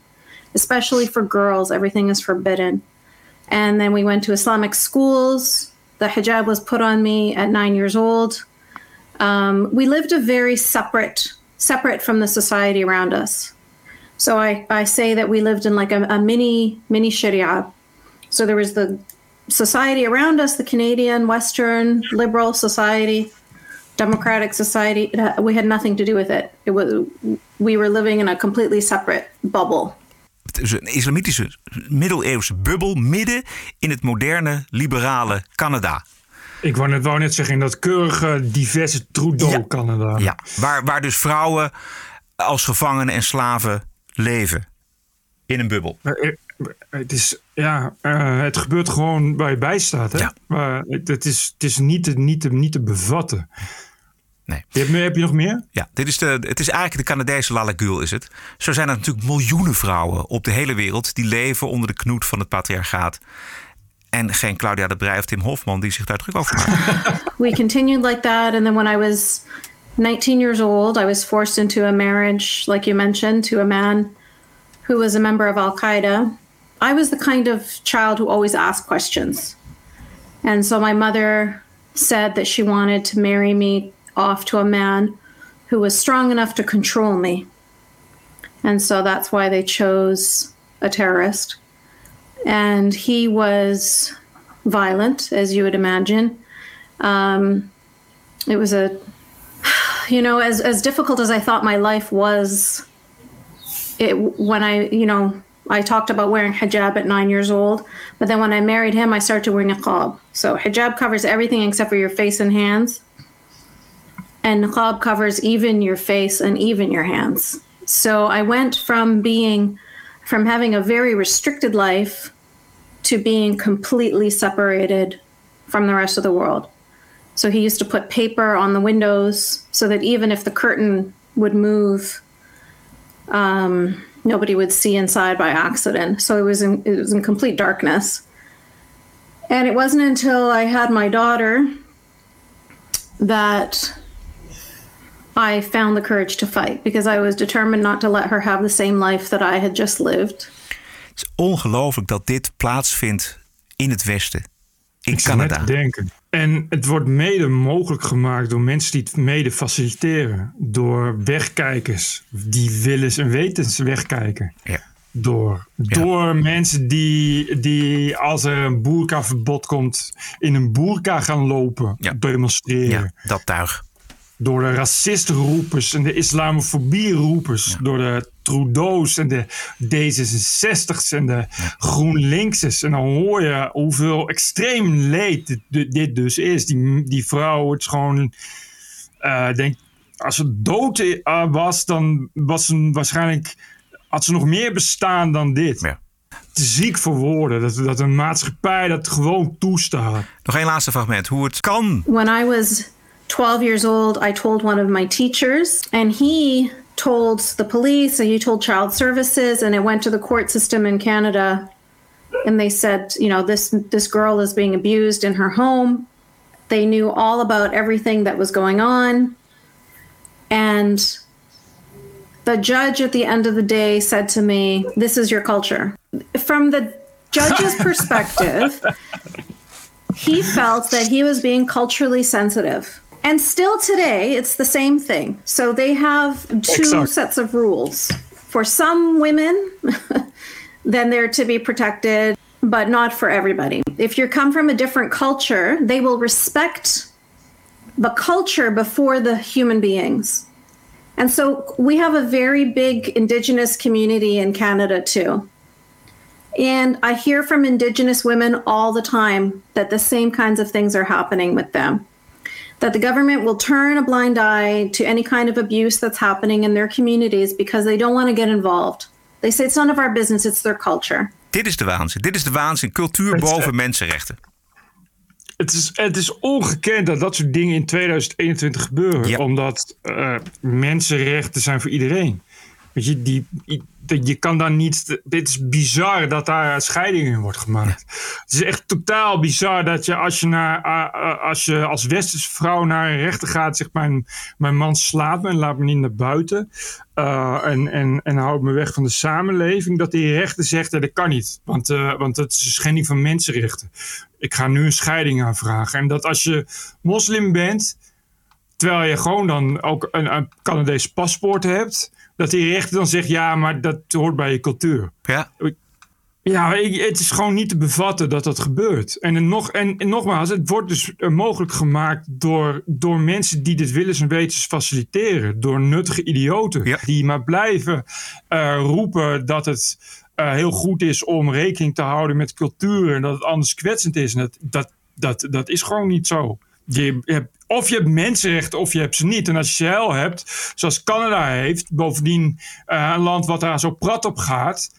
especially for girls, everything is forbidden. And then we went to Islamic schools. The hijab was put on me at nine years old. Um, we lived a very separate separate from the society around us. So I, I say that we lived in like a, a mini mini Sharia. So there was the society around us, the Canadian Western liberal society, democratic society. We had nothing to do with it. It was we were living in a completely separate bubble. Het is een islamitische middeleeuwse bubbel midden in het moderne liberale Canada. Ik wou net, wou net zeggen, in dat keurige, diverse Trudeau-Canada. Ja, waar, waar dus vrouwen als gevangenen en slaven leven. In een bubbel. Het is, ja, uh, het gebeurt gewoon waar je bij staat. Hè? Ja. Maar het is, het is niet, te, niet, te, niet te bevatten. Nee. Heb, heb je nog meer? Ja, dit is de, het is eigenlijk de Canadese Lalagul is het. Zo zijn er natuurlijk miljoenen vrouwen op de hele wereld... die leven onder de knoet van het patriarchaat. En geen Claudia de Brij of Tim Hofman die zich daar druk over maken. we continued like that. And then when I was 19 years old, I was forced into a marriage, like you mentioned, to a man who was a member of Al Qaeda. I was the kind of child who always asked questions. And so my mother said that she wanted to marry me off to a man who was strong enough to control me. And so that's why they chose a terrorist and he was violent, as you would imagine. Um, it was a, you know, as as difficult as I thought my life was. It when I, you know, I talked about wearing hijab at nine years old, but then when I married him, I started wearing niqab. So hijab covers everything except for your face and hands, and niqab covers even your face and even your hands. So I went from being from having a very restricted life to being completely separated from the rest of the world. So he used to put paper on the windows so that even if the curtain would move, um, nobody would see inside by accident. So it was in, it was in complete darkness. And it wasn't until I had my daughter that I found the courage to fight because I was determined not to let her have the same life that I had just lived. Het is ongelooflijk dat dit plaatsvindt in het Westen, in Ik Canada. Net denken. En het wordt mede mogelijk gemaakt door mensen die het mede faciliteren. Door wegkijkers die willens en wetens wegkijken. Ja. Door, door mensen die, die als er een boerkaverbod komt, in een boerka gaan lopen, ja. demonstreren. Ja, dat tuig door de racistenroepers en de islamofobie-roepers. Door de Trudeau's en de D66's en de ja. GroenLinks'ers. En dan hoor je hoeveel extreem leed dit, dit dus is. Die, die vrouw, het is gewoon... Uh, denk, als ze dood uh, was, dan was ze waarschijnlijk... Had ze nog meer bestaan dan dit. Ja. Te ziek voor woorden. Dat, dat een maatschappij dat gewoon toestaat. Nog één laatste fragment. Hoe het kan. When I was 12 years old, I told one of my teachers, and he told the police, and he told child services, and it went to the court system in Canada. And they said, you know, this this girl is being abused in her home. They knew all about everything that was going on. And the judge at the end of the day said to me, This is your culture. From the judge's perspective, he felt that he was being culturally sensitive. And still today, it's the same thing. So they have two sets of rules. For some women, then they're to be protected, but not for everybody. If you come from a different culture, they will respect the culture before the human beings. And so we have a very big Indigenous community in Canada too. And I hear from Indigenous women all the time that the same kinds of things are happening with them. That the government will turn a blind eye to any kind of abuse that's happening in their communities because they don't want to get involved. They say it's none of our business, it's their culture. Dit is de waanzin. Dit is de waanzin. Cultuur boven mensenrechten. Het is, het is ongekend dat dat soort dingen in 2021 gebeuren. Ja. Omdat eh, mensenrechten zijn voor iedereen. Weet je, die, je kan dan niet. Dit is bizar dat daar scheiding in wordt gemaakt. Het is echt totaal bizar dat je als je, naar, als, je als westerse vrouw naar een rechter gaat, zegt mijn, mijn man slaat me en laat me niet naar buiten. eh, en, en, en houdt me weg van de samenleving. Dat die rechter zegt: dat kan niet. Want, eh, want het is een schending van mensenrechten. Ik ga nu een scheiding aanvragen. En dat als je moslim bent, terwijl je gewoon dan ook een, een Canadees paspoort hebt, dat die rechter dan zegt: ja, maar dat hoort bij je cultuur. Ja. Ja, ik- het is gewoon niet te bevatten dat dat gebeurt. En, en nog, en, en nogmaals, het wordt dus eh, mogelijk gemaakt door, door mensen die dit willens en wetens faciliteren. Door nuttige idioten Ja. die maar blijven eh, roepen dat het eh, heel goed is om rekening te houden met cultuur en dat het anders kwetsend is. En dat, dat, dat, dat is gewoon niet zo. Je hebt, of je hebt mensenrechten of je hebt ze niet. En als je ze hebt, zoals Canada heeft, bovendien eh, een land wat daar zo prat op gaat,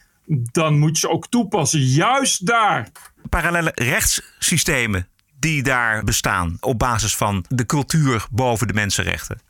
dan moet je ze ook toepassen. Juist daar. Parallele rechtssystemen die daar bestaan op basis van de cultuur boven de mensenrechten.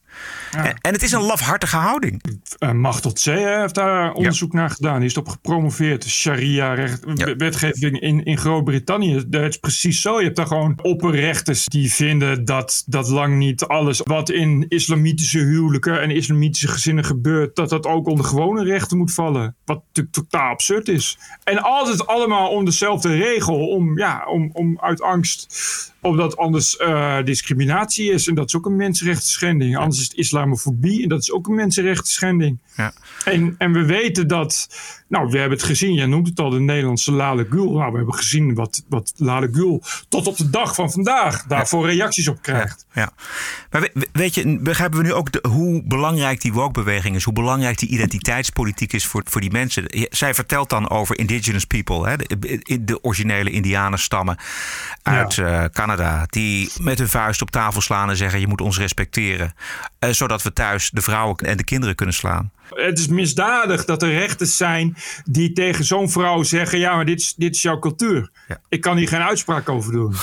En, en het is een lafhartige houding. Uh, Machtel C. heeft daar onderzoek naar gedaan. Die is op gepromoveerd. Sharia-recht, Ja. wetgeving in, in Groot-Brittannië. Dat is precies zo. Je hebt daar gewoon opperrechters die vinden dat, dat lang niet alles wat in islamitische huwelijken en islamitische gezinnen gebeurt, dat dat ook onder gewone rechten moet vallen. Wat natuurlijk totaal absurd is. En altijd allemaal om dezelfde regel. Om, ja, om, om uit angst omdat anders eh, discriminatie is. En dat is ook een mensenrechten schending. Anders is het islamofobie. En dat is ook een mensenrechten schending. Ja. En, en we weten dat, nou, we hebben het gezien, jij noemt het al, de Nederlandse Lale Gül. Nou, we hebben gezien wat, wat Lale Gül tot op de dag van vandaag daarvoor reacties op krijgt. Ja. Maar we- we- weet je, begrijpen we nu ook de- hoe belangrijk die woke-beweging is? Hoe belangrijk die identiteitspolitiek is voor, voor die mensen? Zij vertelt dan over indigenous people, hè, de, de originele indianenstammen uit eh, Canada. Die met hun vuist op tafel slaan en zeggen: Je moet ons respecteren. eh, zodat we thuis de vrouwen en de kinderen kunnen slaan. Het is misdadig dat er rechters zijn die tegen zo'n vrouw zeggen: Ja, maar dit is, dit is jouw cultuur. Ja. Ik kan hier geen uitspraak over doen.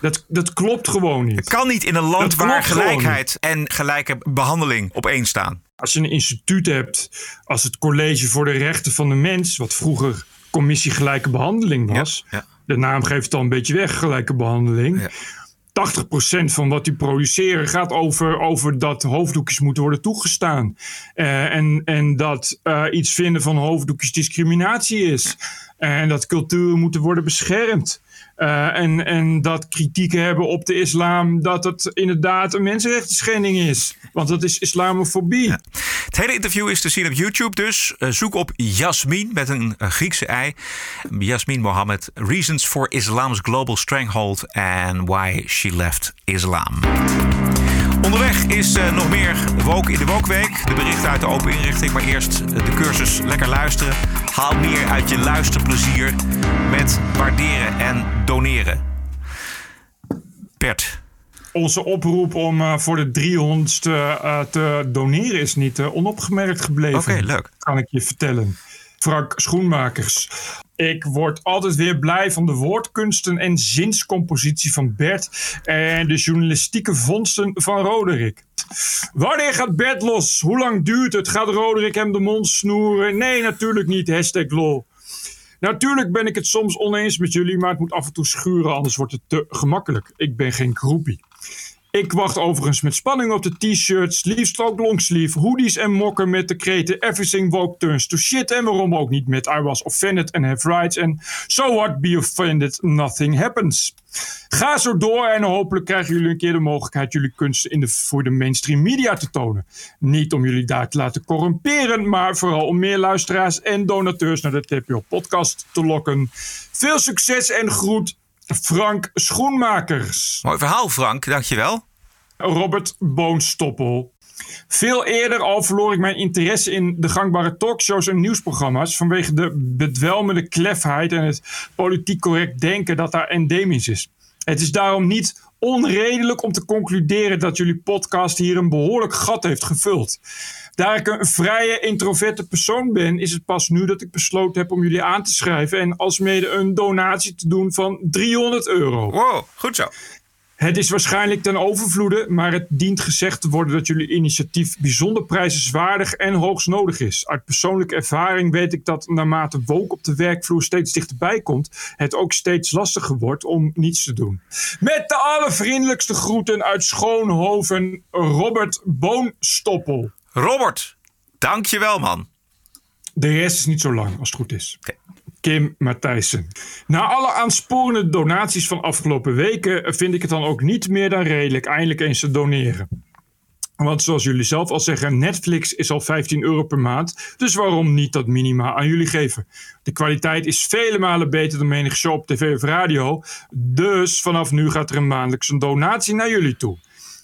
Dat, dat klopt gewoon niet. Het kan niet in een land Dat waar gelijkheid en gelijke behandeling op één staan. Als je een instituut hebt als het College voor de Rechten van de Mens, wat vroeger Commissie Gelijke Behandeling was, Ja, ja. de naam geeft het al een beetje weg, gelijke behandeling. Ja. 80% van wat die produceren gaat over, over dat hoofddoekjes moeten worden toegestaan. Eh, en, en dat eh, iets vinden van hoofddoekjes discriminatie is. En dat culturen moeten worden beschermd. Eh, en, en dat kritiek hebben op de islam, dat het inderdaad een mensenrechten is. Want dat is islamofobie. Het hele interview is te zien op YouTube dus. Eh, zoek op Jasmin met een eh, Griekse ei. Jasmin Mohammed. Reasons for Islam's Global Stranghold and Why She Left Islam. Onderweg is eh, nog meer Woke in de Wokweek. De berichten uit de open inrichting. Maar eerst eh, de cursus Lekker Luisteren. Haal meer uit je luisterplezier met waarderen en doneren. Bert, Onze oproep om eh, voor de 300ste eh, te doneren is niet onopgemerkt gebleven. Oké, leuk. Kan ik je vertellen. Frank Schoenmakers. Ik word altijd weer blij van de woordkunsten en zinscompositie van Bert en de journalistieke vondsten van Roderick. Wanneer gaat Bert los? Hoe lang duurt het? Gaat Roderick hem de mond snoeren? Nee, natuurlijk niet. Hashtag lol. Natuurlijk ben ik het soms oneens met jullie, maar het moet af en toe schuren, anders wordt het te gemakkelijk. Ik ben geen groepie. Ik wacht overigens met spanning op de t-shirts, liefst ook longsleeve, hoodies en mokken met de kreten Everything woke turns to shit. En waarom ook niet met I was offended and have rights en So what, be offended, nothing happens. Ga zo door en hopelijk krijgen jullie een keer de mogelijkheid jullie kunsten in de, voor de mainstream media te tonen. Niet om jullie daar te laten corrumperen, maar vooral om meer luisteraars en donateurs naar de TPO podcast te lokken. Veel succes en groet Frank Schoenmakers. Mooi verhaal, Frank. Dankjewel. Robert Boonstoppel. Veel eerder al verloor ik mijn interesse in de gangbare talkshows en nieuwsprogramma's vanwege de bedwelmende klefheid en het politiek correct denken dat daar endemisch is. Het is daarom niet onredelijk om te concluderen dat jullie podcast hier een behoorlijk gat heeft gevuld. Daar ik een vrije, introverte persoon ben, is het pas nu dat ik besloten heb om jullie aan te schrijven en alsmede een donatie te doen van 300 euro. Wow, goed zo. Het is waarschijnlijk ten overvloede, maar het dient gezegd te worden dat jullie initiatief bijzonder prijzenswaardig en hoogst nodig is. Uit persoonlijke ervaring weet ik dat naarmate woke op de werkvloer steeds dichterbij komt, het ook steeds lastiger wordt om niets te doen. Met de allervriendelijkste groeten uit Schoonhoven, Robert Boonstoppel. Robert, dankjewel man. De rest is niet zo lang als het goed is. Kim Matthijssen. Na alle aansporende donaties van afgelopen weken vind ik het dan ook niet meer dan redelijk eindelijk eens te doneren. Want zoals jullie zelf al zeggen, Netflix is al 15 euro per maand. Dus waarom niet dat minima aan jullie geven? De kwaliteit is vele malen beter dan menig show op tv of radio. Dus vanaf nu gaat er een maandelijkse donatie naar jullie toe.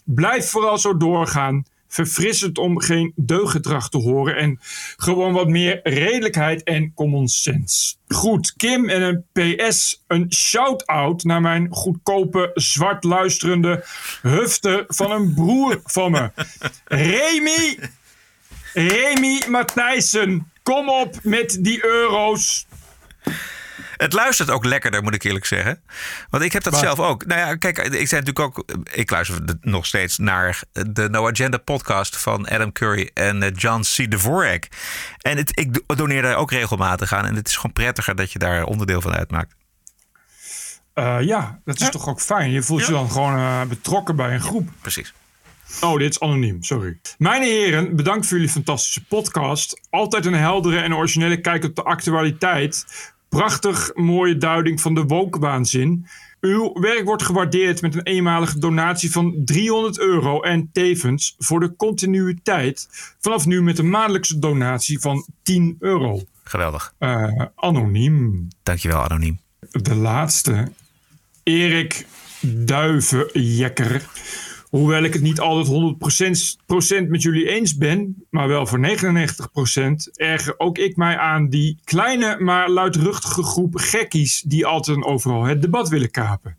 Blijf vooral zo doorgaan verfrissend om geen deuggedrag te horen en gewoon wat meer redelijkheid en common sense. Goed, Kim en een PS, een shout-out naar mijn goedkope, zwart luisterende hufte van een broer van me. Remy, Remy Matthijssen, kom op met die euro's. Het luistert ook lekkerder, moet ik eerlijk zeggen. Want ik heb dat zelf ook. Nou ja, kijk, ik zei natuurlijk ook. Ik luister nog steeds naar de No Agenda podcast van Adam Curry en eh, John C. Dvorak. En het, ik do- doneer daar ook regelmatig aan. En het is gewoon prettiger dat je daar onderdeel van uitmaakt. Eh, ja, dat is toch ook fijn. Je voelt je dan gewoon eh, betrokken bij een groep. Precies. Oh, dit is anoniem, sorry. Mijn heren, bedankt voor jullie fantastische podcast. Altijd een heldere en originele kijk op de actualiteit. Prachtig mooie duiding van de woke-waanzin. Uw werk wordt gewaardeerd met een eenmalige donatie van 300 euro. En tevens voor de continuïteit vanaf nu met een maandelijkse donatie van 10 euro. Geweldig. Eh, anoniem. Dankjewel, anoniem. De laatste. Erik Duivenjekker. Hoewel ik het niet altijd 100% procent met jullie eens ben, maar wel voor 99%, erger ook ik mij aan die kleine maar luidruchtige groep gekkies die altijd overal het debat willen kapen.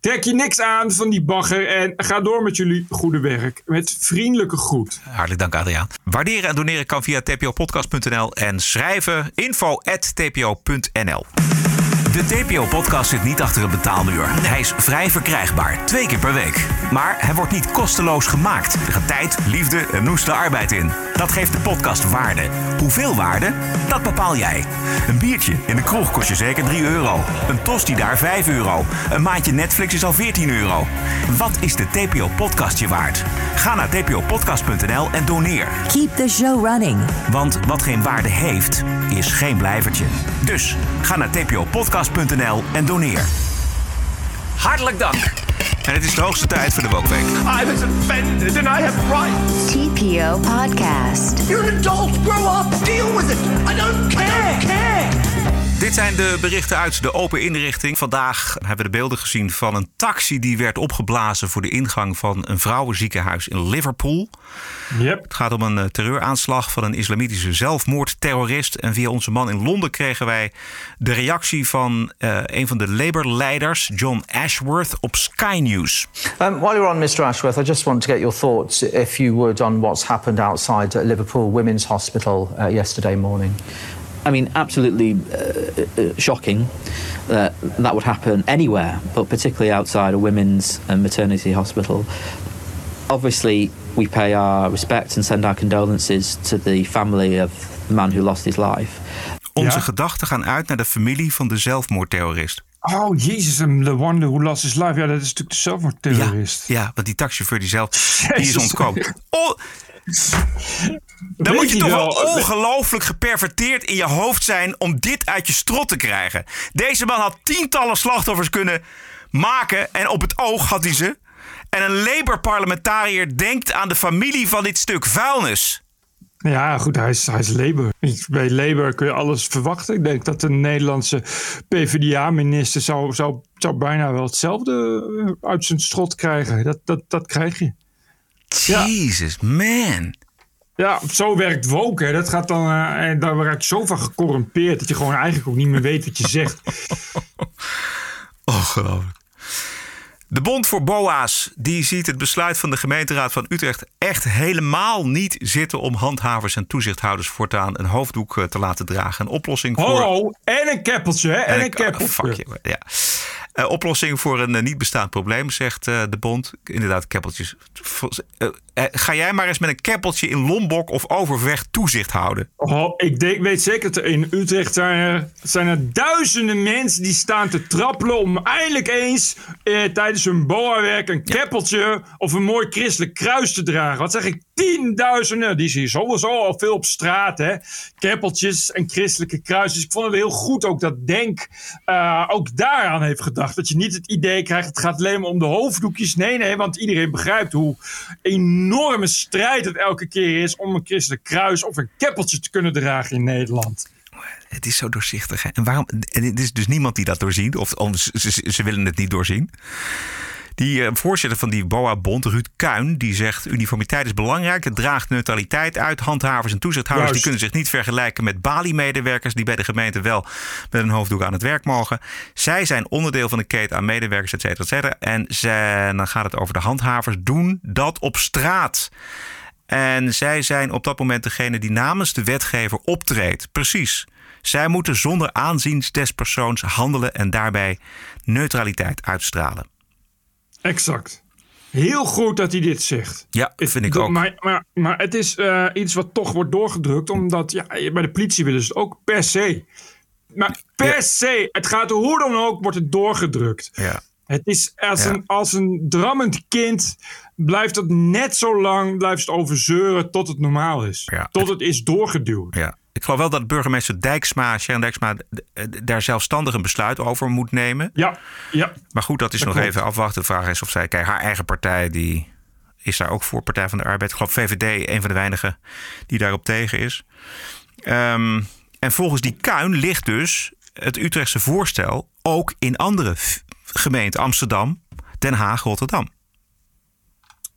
Trek je niks aan van die bagger en ga door met jullie goede werk. Met vriendelijke groet. Hartelijk dank, Adriaan. Waarderen en doneren kan via tpopodcast.nl en schrijven info.tpo.nl. De TPO-podcast zit niet achter een betaalmuur. Hij is vrij verkrijgbaar, twee keer per week. Maar hij wordt niet kosteloos gemaakt. Er gaat tijd, liefde en noeste arbeid in. Dat geeft de podcast waarde. Hoeveel waarde? Dat bepaal jij. Een biertje in de kroeg kost je zeker 3 euro. Een tosti daar 5 euro. Een maandje Netflix is al 14 euro. Wat is de TPO-podcast je waard? Ga naar tpopodcast.nl en doneer. Keep the show running. Want wat geen waarde heeft, is geen blijvertje. Dus ga naar tpopodcast.nl en doneer. Hartelijk dank. En het is de hoogste tijd voor de Wokweek. I was offended and I have rights. TPO Podcast. You're an adult. Grow up. Deal with it. I don't care. care. Dit zijn de berichten uit de open inrichting. Vandaag hebben we de beelden gezien van een taxi die werd opgeblazen voor de ingang van een vrouwenziekenhuis in Liverpool. Yep. Het gaat om een eh, terreuraanslag van een islamitische zelfmoordterrorist. En via onze man in Londen kregen wij de reactie van eh, een van de Labour-leiders, John Ashworth, op Sky News. Um, while you're on, Mr. Ashworth, I just want to get your thoughts, if you would, on what's happened outside Liverpool Women's Hospital uh, yesterday morning. I mean, absolutely uh, uh, shocking that that would happen anywhere, but particularly outside a women's and maternity hospital. Obviously, we pay our respects and send our condolences to the family of the man who lost his life. Onze Ja. gedachten gaan uit naar de familie van de zelfmoordterrorist. Oh, jezus, en The Wonder Who Lost His Life. Ja, dat is natuurlijk de Ja, zelfmoordterrorist. ja, want die taxichauffeur die zelf die is ontkomen. Oh, dan Weet moet je je toch wel ongelooflijk geperverteerd in je hoofd zijn om dit uit je strot te krijgen. Deze man had tientallen slachtoffers kunnen maken en op het oog had hij ze. En een Labour-parlementariër denkt aan de familie van dit stuk vuilnis. Ja, goed, hij is, hij is Labour. Bij Labour kun je alles verwachten. Ik denk dat de Nederlandse PvdA-minister zou, zou, zou bijna wel hetzelfde uit zijn strot krijgen. Dat, dat, dat krijg je. Jesus, man. Ja, zo werkt woke. Hè. Dat gaat dan, en daar raak je zo van gecorrumpeerd dat je gewoon eigenlijk ook niet meer weet wat je zegt. Ongelooflijk. De Bond voor BOA's die ziet het besluit van de gemeenteraad van Utrecht echt helemaal niet zitten om handhavers en toezichthouders voortaan een hoofddoek eh, te laten dragen. Een oplossing voor. Ho, en een keppeltje, hè? En een keppeltje. Fuck you, ja. Eh, oplossing voor een eh, niet bestaand probleem, zegt eh, de Bond. Inderdaad, keppeltjes. Ga jij maar eens met een keppeltje in Lombok of Overvecht toezicht houden. Oh, ik denk, weet zeker dat in Utrecht zijn er, zijn er duizenden mensen die staan te trappelen om eindelijk eens tijdens hun boa-werk een keppeltje of een mooi christelijk kruis te dragen. Wat zeg ik? Tienduizenden. Die zie je sowieso al veel op straat, hè? Keppeltjes en christelijke kruisjes. Ik vond het heel goed ook dat Denk ook daaraan heeft Dat je niet het idee krijgt, het gaat alleen maar om de hoofddoekjes. Nee, nee, want iedereen begrijpt hoe enorme strijd het elke keer is om een christelijk kruis of een keppeltje te kunnen dragen in Nederland. Het is zo doorzichtig. En waarom? En is dus niemand die dat doorziet. Of, ze- ze willen het niet doorzien. Die eh, voorzitter van die BOA-bond, Ruud Kuin, die zegt: uniformiteit is belangrijk. Het draagt neutraliteit uit. Handhavers en toezichthouders die kunnen zich niet vergelijken met Bali-medewerkers die bij de gemeente wel met een hoofddoek aan het werk mogen. Zij zijn onderdeel van de keten aan medewerkers, et cetera, et cetera. En zij, dan gaat het over de handhavers. Doen dat op straat. En zij zijn op dat moment degene die namens de wetgever optreedt. Precies. Zij moeten zonder aanzien des persoons handelen en daarbij neutraliteit uitstralen. Exact. Heel goed dat hij dit zegt. Ja, vind ik Dat- ook. Maar, maar, maar het is eh, iets wat toch wordt doorgedrukt, omdat ja, bij de politie willen ze het ook per se. Maar per se, het gaat hoe dan ook, wordt het doorgedrukt. Ja. Het is als, Ja. een, als een drammend kind blijft het net zo lang blijft het overzeuren tot het normaal is. Tot het is doorgeduwd. Ja. Ik geloof wel dat burgemeester Dijksma, Sharon Dijksma, daar zelfstandig een besluit over moet nemen. Ja, ja. Maar goed, dat is Dat nog klopt. even afwachten. De vraag is of zij, kijk, haar eigen partij, die is daar ook voor, Partij van de Arbeid. Ik geloof VVD, een van de weinigen die daarop tegen is. Ehm, en volgens die Kuin ligt dus het Utrechtse voorstel ook in andere gemeenten. Amsterdam, Den Haag, Rotterdam.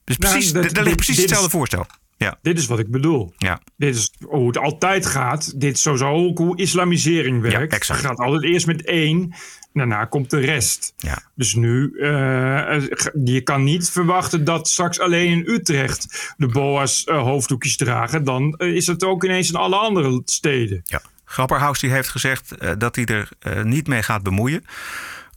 Dus Nou, precies, dat- daar ligt dit- precies dit is- hetzelfde voorstel. Ja. Dit is wat ik bedoel. Ja. Dit is hoe het altijd gaat. Dit is sowieso ook hoe islamisering werkt. exact. Het gaat altijd eerst met één. Daarna komt de rest. Ja. Dus nu, eh, je kan niet verwachten dat straks alleen in Utrecht de boa's eh, hoofddoekjes dragen. Dan is het ook ineens in alle andere steden. Ja. Grapperhaus die heeft gezegd dat hij er niet mee gaat bemoeien.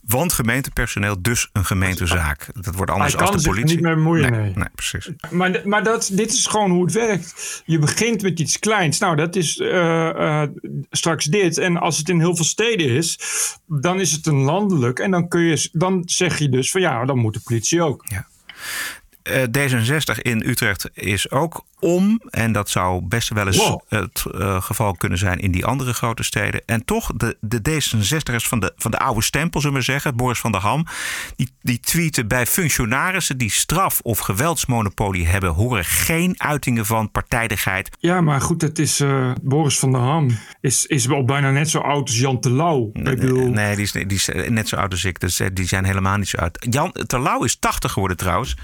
Want gemeentepersoneel dus een gemeentezaak. Dat wordt anders Hij kan als de zich er politie. niet mee bemoeien, nee. nee precies. Maar, maar dat, dit is gewoon hoe het werkt. Je begint met iets kleins. Nou, dat is eh, eh, straks dit. En als het in heel veel steden is, dan is het een landelijk. En dan, kun je, dan zeg je dus van ja, dan moet de politie ook. Ja. Eh, D66 in Utrecht is ook om. En dat zou best wel eens Wow. het eh, geval kunnen zijn in die andere grote steden. En toch, de, de D66'ers van de, van de oude stempel, zullen we zeggen, Boris van der Ham, die, die tweeten bij functionarissen die straf- of geweldsmonopolie hebben, horen geen uitingen van partijdigheid. Ja, maar goed, het is eh, Boris van der Ham. Is, is wel bijna net zo oud als Jan Terlouw. Bedoel, Nee, die is, die is net zo oud als ik. Dus eh, die zijn helemaal niet zo oud. Jan Terlouw is 80 geworden trouwens.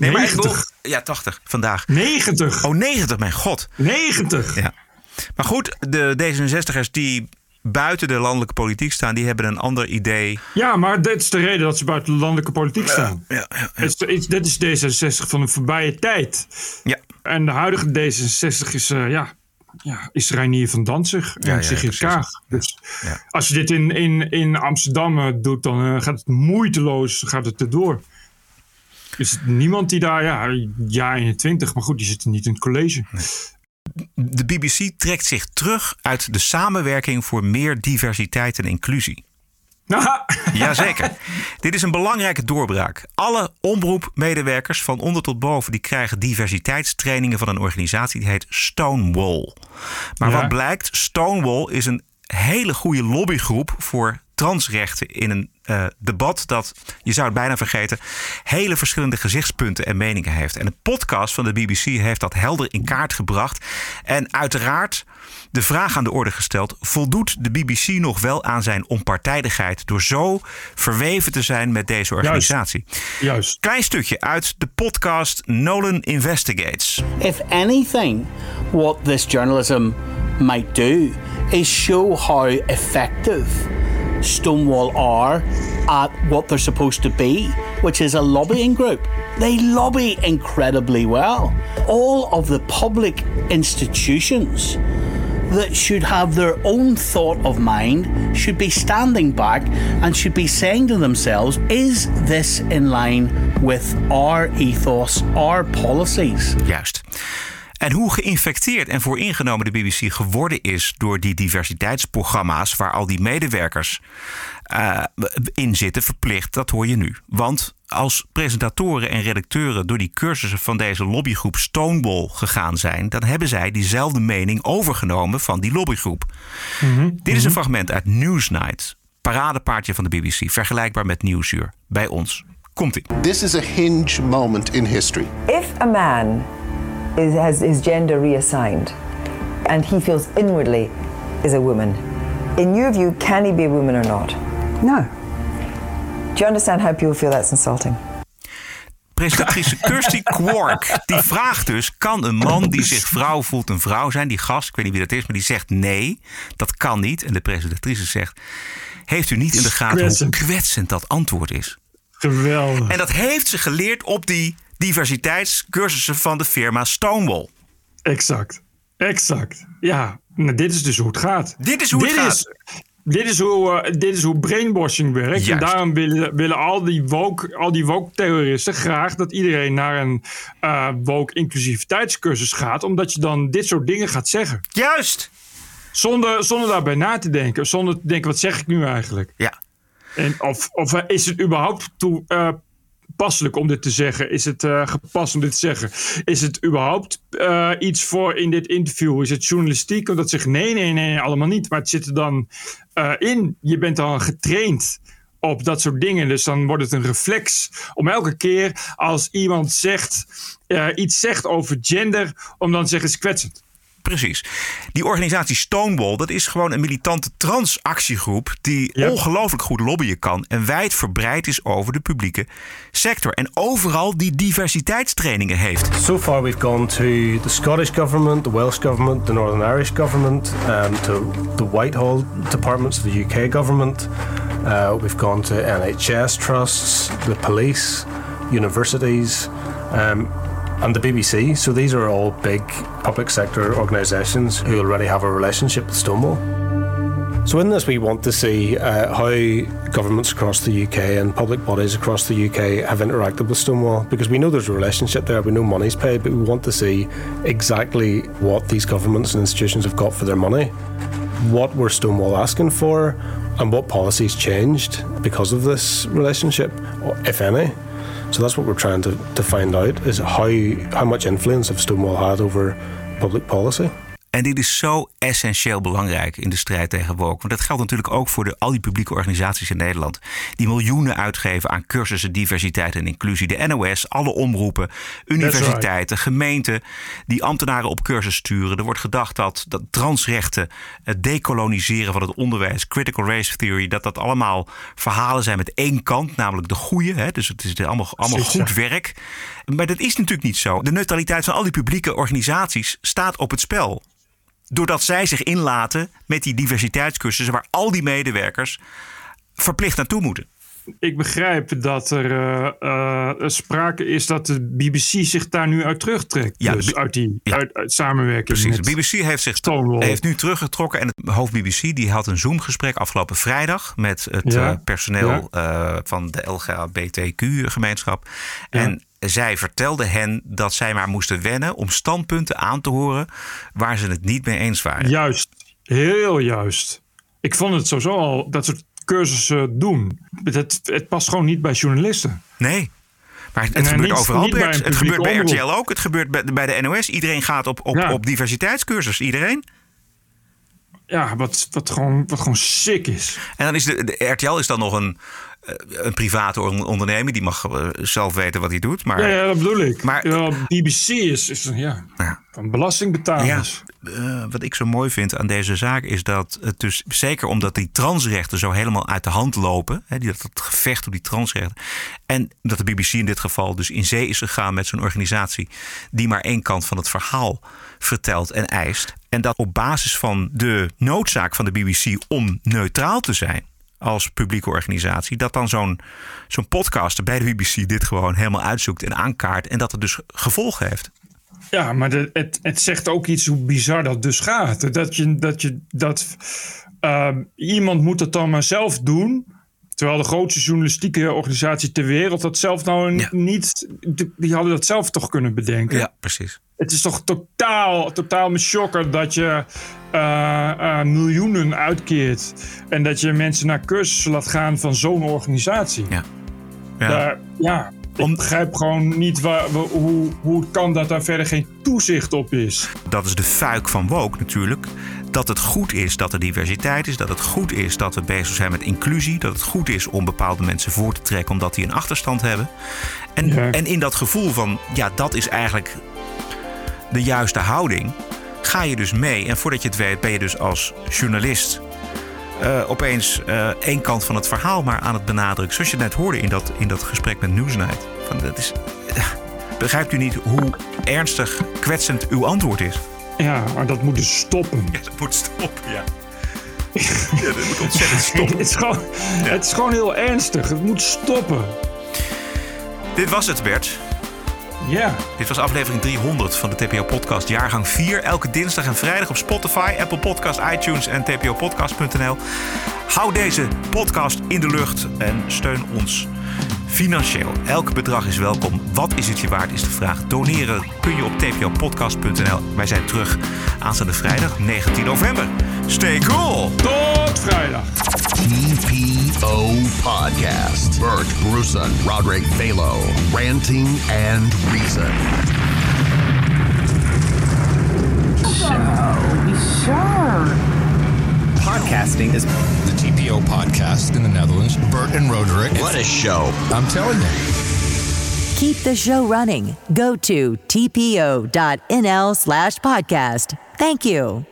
Nee, maar ik 90. ja, 80 vandaag. 90. Oh, 90, mijn god. 90. Ja. Maar goed, de D66'ers die buiten de landelijke politiek staan, die hebben een ander idee. Ja, maar dit is de reden dat ze buiten de landelijke politiek staan. Ja, ja, is- Dit is D66 van de voorbije tijd. Ja. En de huidige D66 is, eh, ja, ja, is Reinier van Danzig en Ja, ja, Sigrid precies. Kaag. Dus Ja. als je dit in, in, in Amsterdam eh, doet, dan eh, gaat het moeiteloos gaat het erdoor. Is niemand die daar, ja, ja 21, maar goed, die zit niet in het college. De BBC trekt zich terug uit de samenwerking voor meer diversiteit en inclusie. Jazeker. Dit is een belangrijke doorbraak. Alle omroepmedewerkers van onder tot boven... die krijgen diversiteitstrainingen van een organisatie... die heet Stonewall. Maar Ja. wat blijkt, Stonewall is een hele goede lobbygroep... voor transrechten in een eh, debat dat, je zou het bijna vergeten... hele verschillende gezichtspunten en meningen heeft. En de podcast van de BBC heeft dat helder in kaart gebracht. En uiteraard de vraag aan de orde gesteld: voldoet de BBC nog wel aan zijn onpartijdigheid door zo verweven te zijn met deze organisatie? Juist. Klein stukje uit de podcast Nolan Investigates. If anything, what this journalism might do is show how effective Stonewall are at what they're supposed to be, which is a lobbying group. They lobby incredibly well. All of the public institutions that should have their own thought of mind should be standing back and should be saying to themselves, is this in line with our ethos, our policies? Juist. En hoe geïnfecteerd en vooringenomen de BBC geworden is door die diversiteitsprogramma's waar al die medewerkers eh, in zitten, verplicht, dat hoor je nu. Want als presentatoren en redacteuren door die cursussen van deze lobbygroep Stonewall gegaan zijn, dan hebben zij diezelfde mening overgenomen van die lobbygroep. Dit is een fragment uit Newsnight, paradepaardje van de BBC, vergelijkbaar met Nieuwsuur bij ons. Komt ie. This is a hinge moment in history. If a man is, has his gender reassigned and he feels inwardly is a woman, in your view, can he be a woman or not? No. Do you understand how people feel that's insulting? Presentatrice Kirsty Quark die vraagt dus: kan een man die zich vrouw voelt een vrouw zijn? Die gast, ik weet niet wie dat is, maar die zegt nee, dat kan niet. En de presentatrice zegt: heeft u niet in de gaten hoe Kwetsend. kwetsend dat antwoord is? Geweldig. En dat heeft ze geleerd op die diversiteitscursussen van de firma Stonewall. Exact. Exact. Ja, nou, dit is dus hoe het gaat. Dit is hoe het gaat. Is, dit, is hoe, eh, dit is hoe brainwashing werkt. En daarom willen, willen al die woke, al die woke terroristen graag dat iedereen naar een eh woke inclusiviteitscursus gaat. Omdat je dan dit soort dingen gaat zeggen. Juist. Zonder, zonder daarbij na te denken. Zonder te denken, wat zeg ik nu eigenlijk? Ja. En of, of eh, is het überhaupt toe, passelijk om dit te zeggen? Is het eh, gepast om dit te zeggen? Is het überhaupt eh, iets voor in dit interview? Is het journalistiek? Omdat ze zeggen nee, nee, nee, allemaal niet. Maar het zit er dan eh, in. Je bent dan getraind op dat soort dingen. Dus dan wordt het een reflex om elke keer als iemand zegt, iets zegt over gender, om dan te zeggen, het is kwetsend. Precies. Die organisatie Stonewall, dat is gewoon een militante transactiegroep die ongelooflijk goed lobbyen kan en wijdverbreid is over de publieke sector. En overal die diversiteitstrainingen heeft. So far, we've gone to the Scottish government, the Welsh government, the Northern Irish government, um, to the Whitehall departments of the UK government. Uh, we've gone to NHS trusts, the police, universities, um, and the BBC. So these are all big public sector organisations who already have a relationship with Stonewall. So in this, we want to see uh, how governments across the UK and public bodies across the UK have interacted with Stonewall because we know there's a relationship there. We know money's paid, but we want to see exactly what these governments and institutions have got for their money. What were Stonewall asking for, and what policies changed because of this relationship, or if any. So that's what we're trying to, to find out: is how how much influence have Stonewall had over public policy. En dit is zo essentieel belangrijk in de strijd tegen woke. Want dat geldt natuurlijk ook voor de, al die publieke organisaties in Nederland. Die miljoenen uitgeven aan cursussen diversiteit en inclusie. De NOS, alle omroepen, universiteiten, gemeenten. Die ambtenaren op cursus sturen. Er wordt gedacht dat, dat transrechten, het decoloniseren van het onderwijs, critical race theory. Dat dat allemaal verhalen zijn met één kant, namelijk de goede. Hè? Dus het is allemaal, allemaal goed werk. Maar dat is natuurlijk niet zo. De neutraliteit van al die publieke organisaties staat op het spel doordat zij zich inlaten met die diversiteitscursussen waar al die medewerkers verplicht naartoe moeten. Ik begrijp dat er eh, eh, sprake is dat de BBC zich daar nu uit terugtrekt. Ja, dus uit die uit, uit samenwerking. Precies. De BBC heeft zich heeft nu teruggetrokken en het hoofd BBC die had een Zoom-gesprek afgelopen vrijdag met het Ja. eh, personeel van de LGBTQ-gemeenschap. En zij vertelde hen dat zij maar moesten wennen om standpunten aan te horen waar ze het niet mee eens waren. Juist, heel juist. Ik vond het sowieso al, dat soort cursussen doen. Het, het past gewoon niet bij journalisten. Nee. Maar het, gebeurt niet- overal, niet bij Het gebeurt bij RTL ook. Het gebeurt bij, bij de NOS. Iedereen gaat op, op, op diversiteitscursus. Iedereen. Ja, wat, wat, gewoon, wat gewoon sick is. En dan is de, de RTL is dan nog een, een private on- onderneming. Die mag eh, zelf weten wat hij doet. Maar, ja, ja, dat bedoel ik. Maar- BBC is, is ja, van belastingbetalers. Eh, wat ik zo mooi vind aan deze zaak is dat het dus zeker omdat die transrechten zo helemaal uit de hand lopen, hè, die, dat het gevecht op die transrechten, en dat de BBC in dit geval dus in zee is gegaan met zo'n organisatie die maar één kant van het verhaal vertelt en eist, en dat op basis van de noodzaak van de BBC om neutraal te zijn als publieke organisatie, dat dan zo'n zo'n podcaster bij de BBC dit gewoon helemaal uitzoekt en aankaart en dat het dus gevolgen heeft. Ja, maar het, het zegt ook iets hoe bizar dat dus gaat. Dat je dat, je, dat ehm, iemand moet het dan maar zelf doen. Terwijl de grootste journalistieke organisatie ter wereld dat zelf nou niet. die- hadden dat zelf toch kunnen bedenken. Ja, precies. Het is toch totaal, totaal me shocker dat je eh, eh, miljoenen uitkeert. En dat je mensen naar cursussen laat gaan van zo'n organisatie. Ja. Daar- ja. Ik begrijp gewoon niet waar, wa- hoe, hoe het kan dat daar verder geen toezicht op is. Dat is de fuik van woke natuurlijk. Dat het goed is dat er diversiteit is. Dat het goed is dat we bezig zijn met inclusie. Dat het goed is om bepaalde mensen voor te trekken omdat die een achterstand hebben. En, en in dat gevoel van, ja, dat is eigenlijk de juiste houding. Ga je dus mee. En voordat je het weet ben je dus als journalist eh, opeens eh, één kant van het verhaal maar aan het benadrukken. Zoals je net hoorde in dat, in dat gesprek met Newsnight. Van, dat is, eh, begrijpt u niet hoe ernstig kwetsend uw antwoord is? Ja, maar dat moet dus stoppen. Ja, dat moet stoppen, ja. ja dat moet ontzettend stoppen. het, is gewoon, het is gewoon heel ernstig. Het moet stoppen. Dit was het, Bert. Ja. Dit was aflevering 300 van de TPO-podcast, jaargang 4. Elke dinsdag en vrijdag op Spotify, Apple Podcasts, iTunes en tpopodcast.nl. Hou deze podcast in de lucht en steun ons financieel. Elk bedrag is welkom. Wat is het je waard, is de vraag. Doneren kun je op tpopodcast.nl. Wij zijn terug aanstaande vrijdag, 19 november. Stay cool! Tot vrijdag! TPO Podcast. Bert Bruson, Roderick Balo, Ranting and Reason. Sure. Podcasting is the TPO podcast in the Netherlands. Bert and Roderick. What a show. I'm telling you. Keep the show running. Go to tpo.nl slash podcast. Thank you.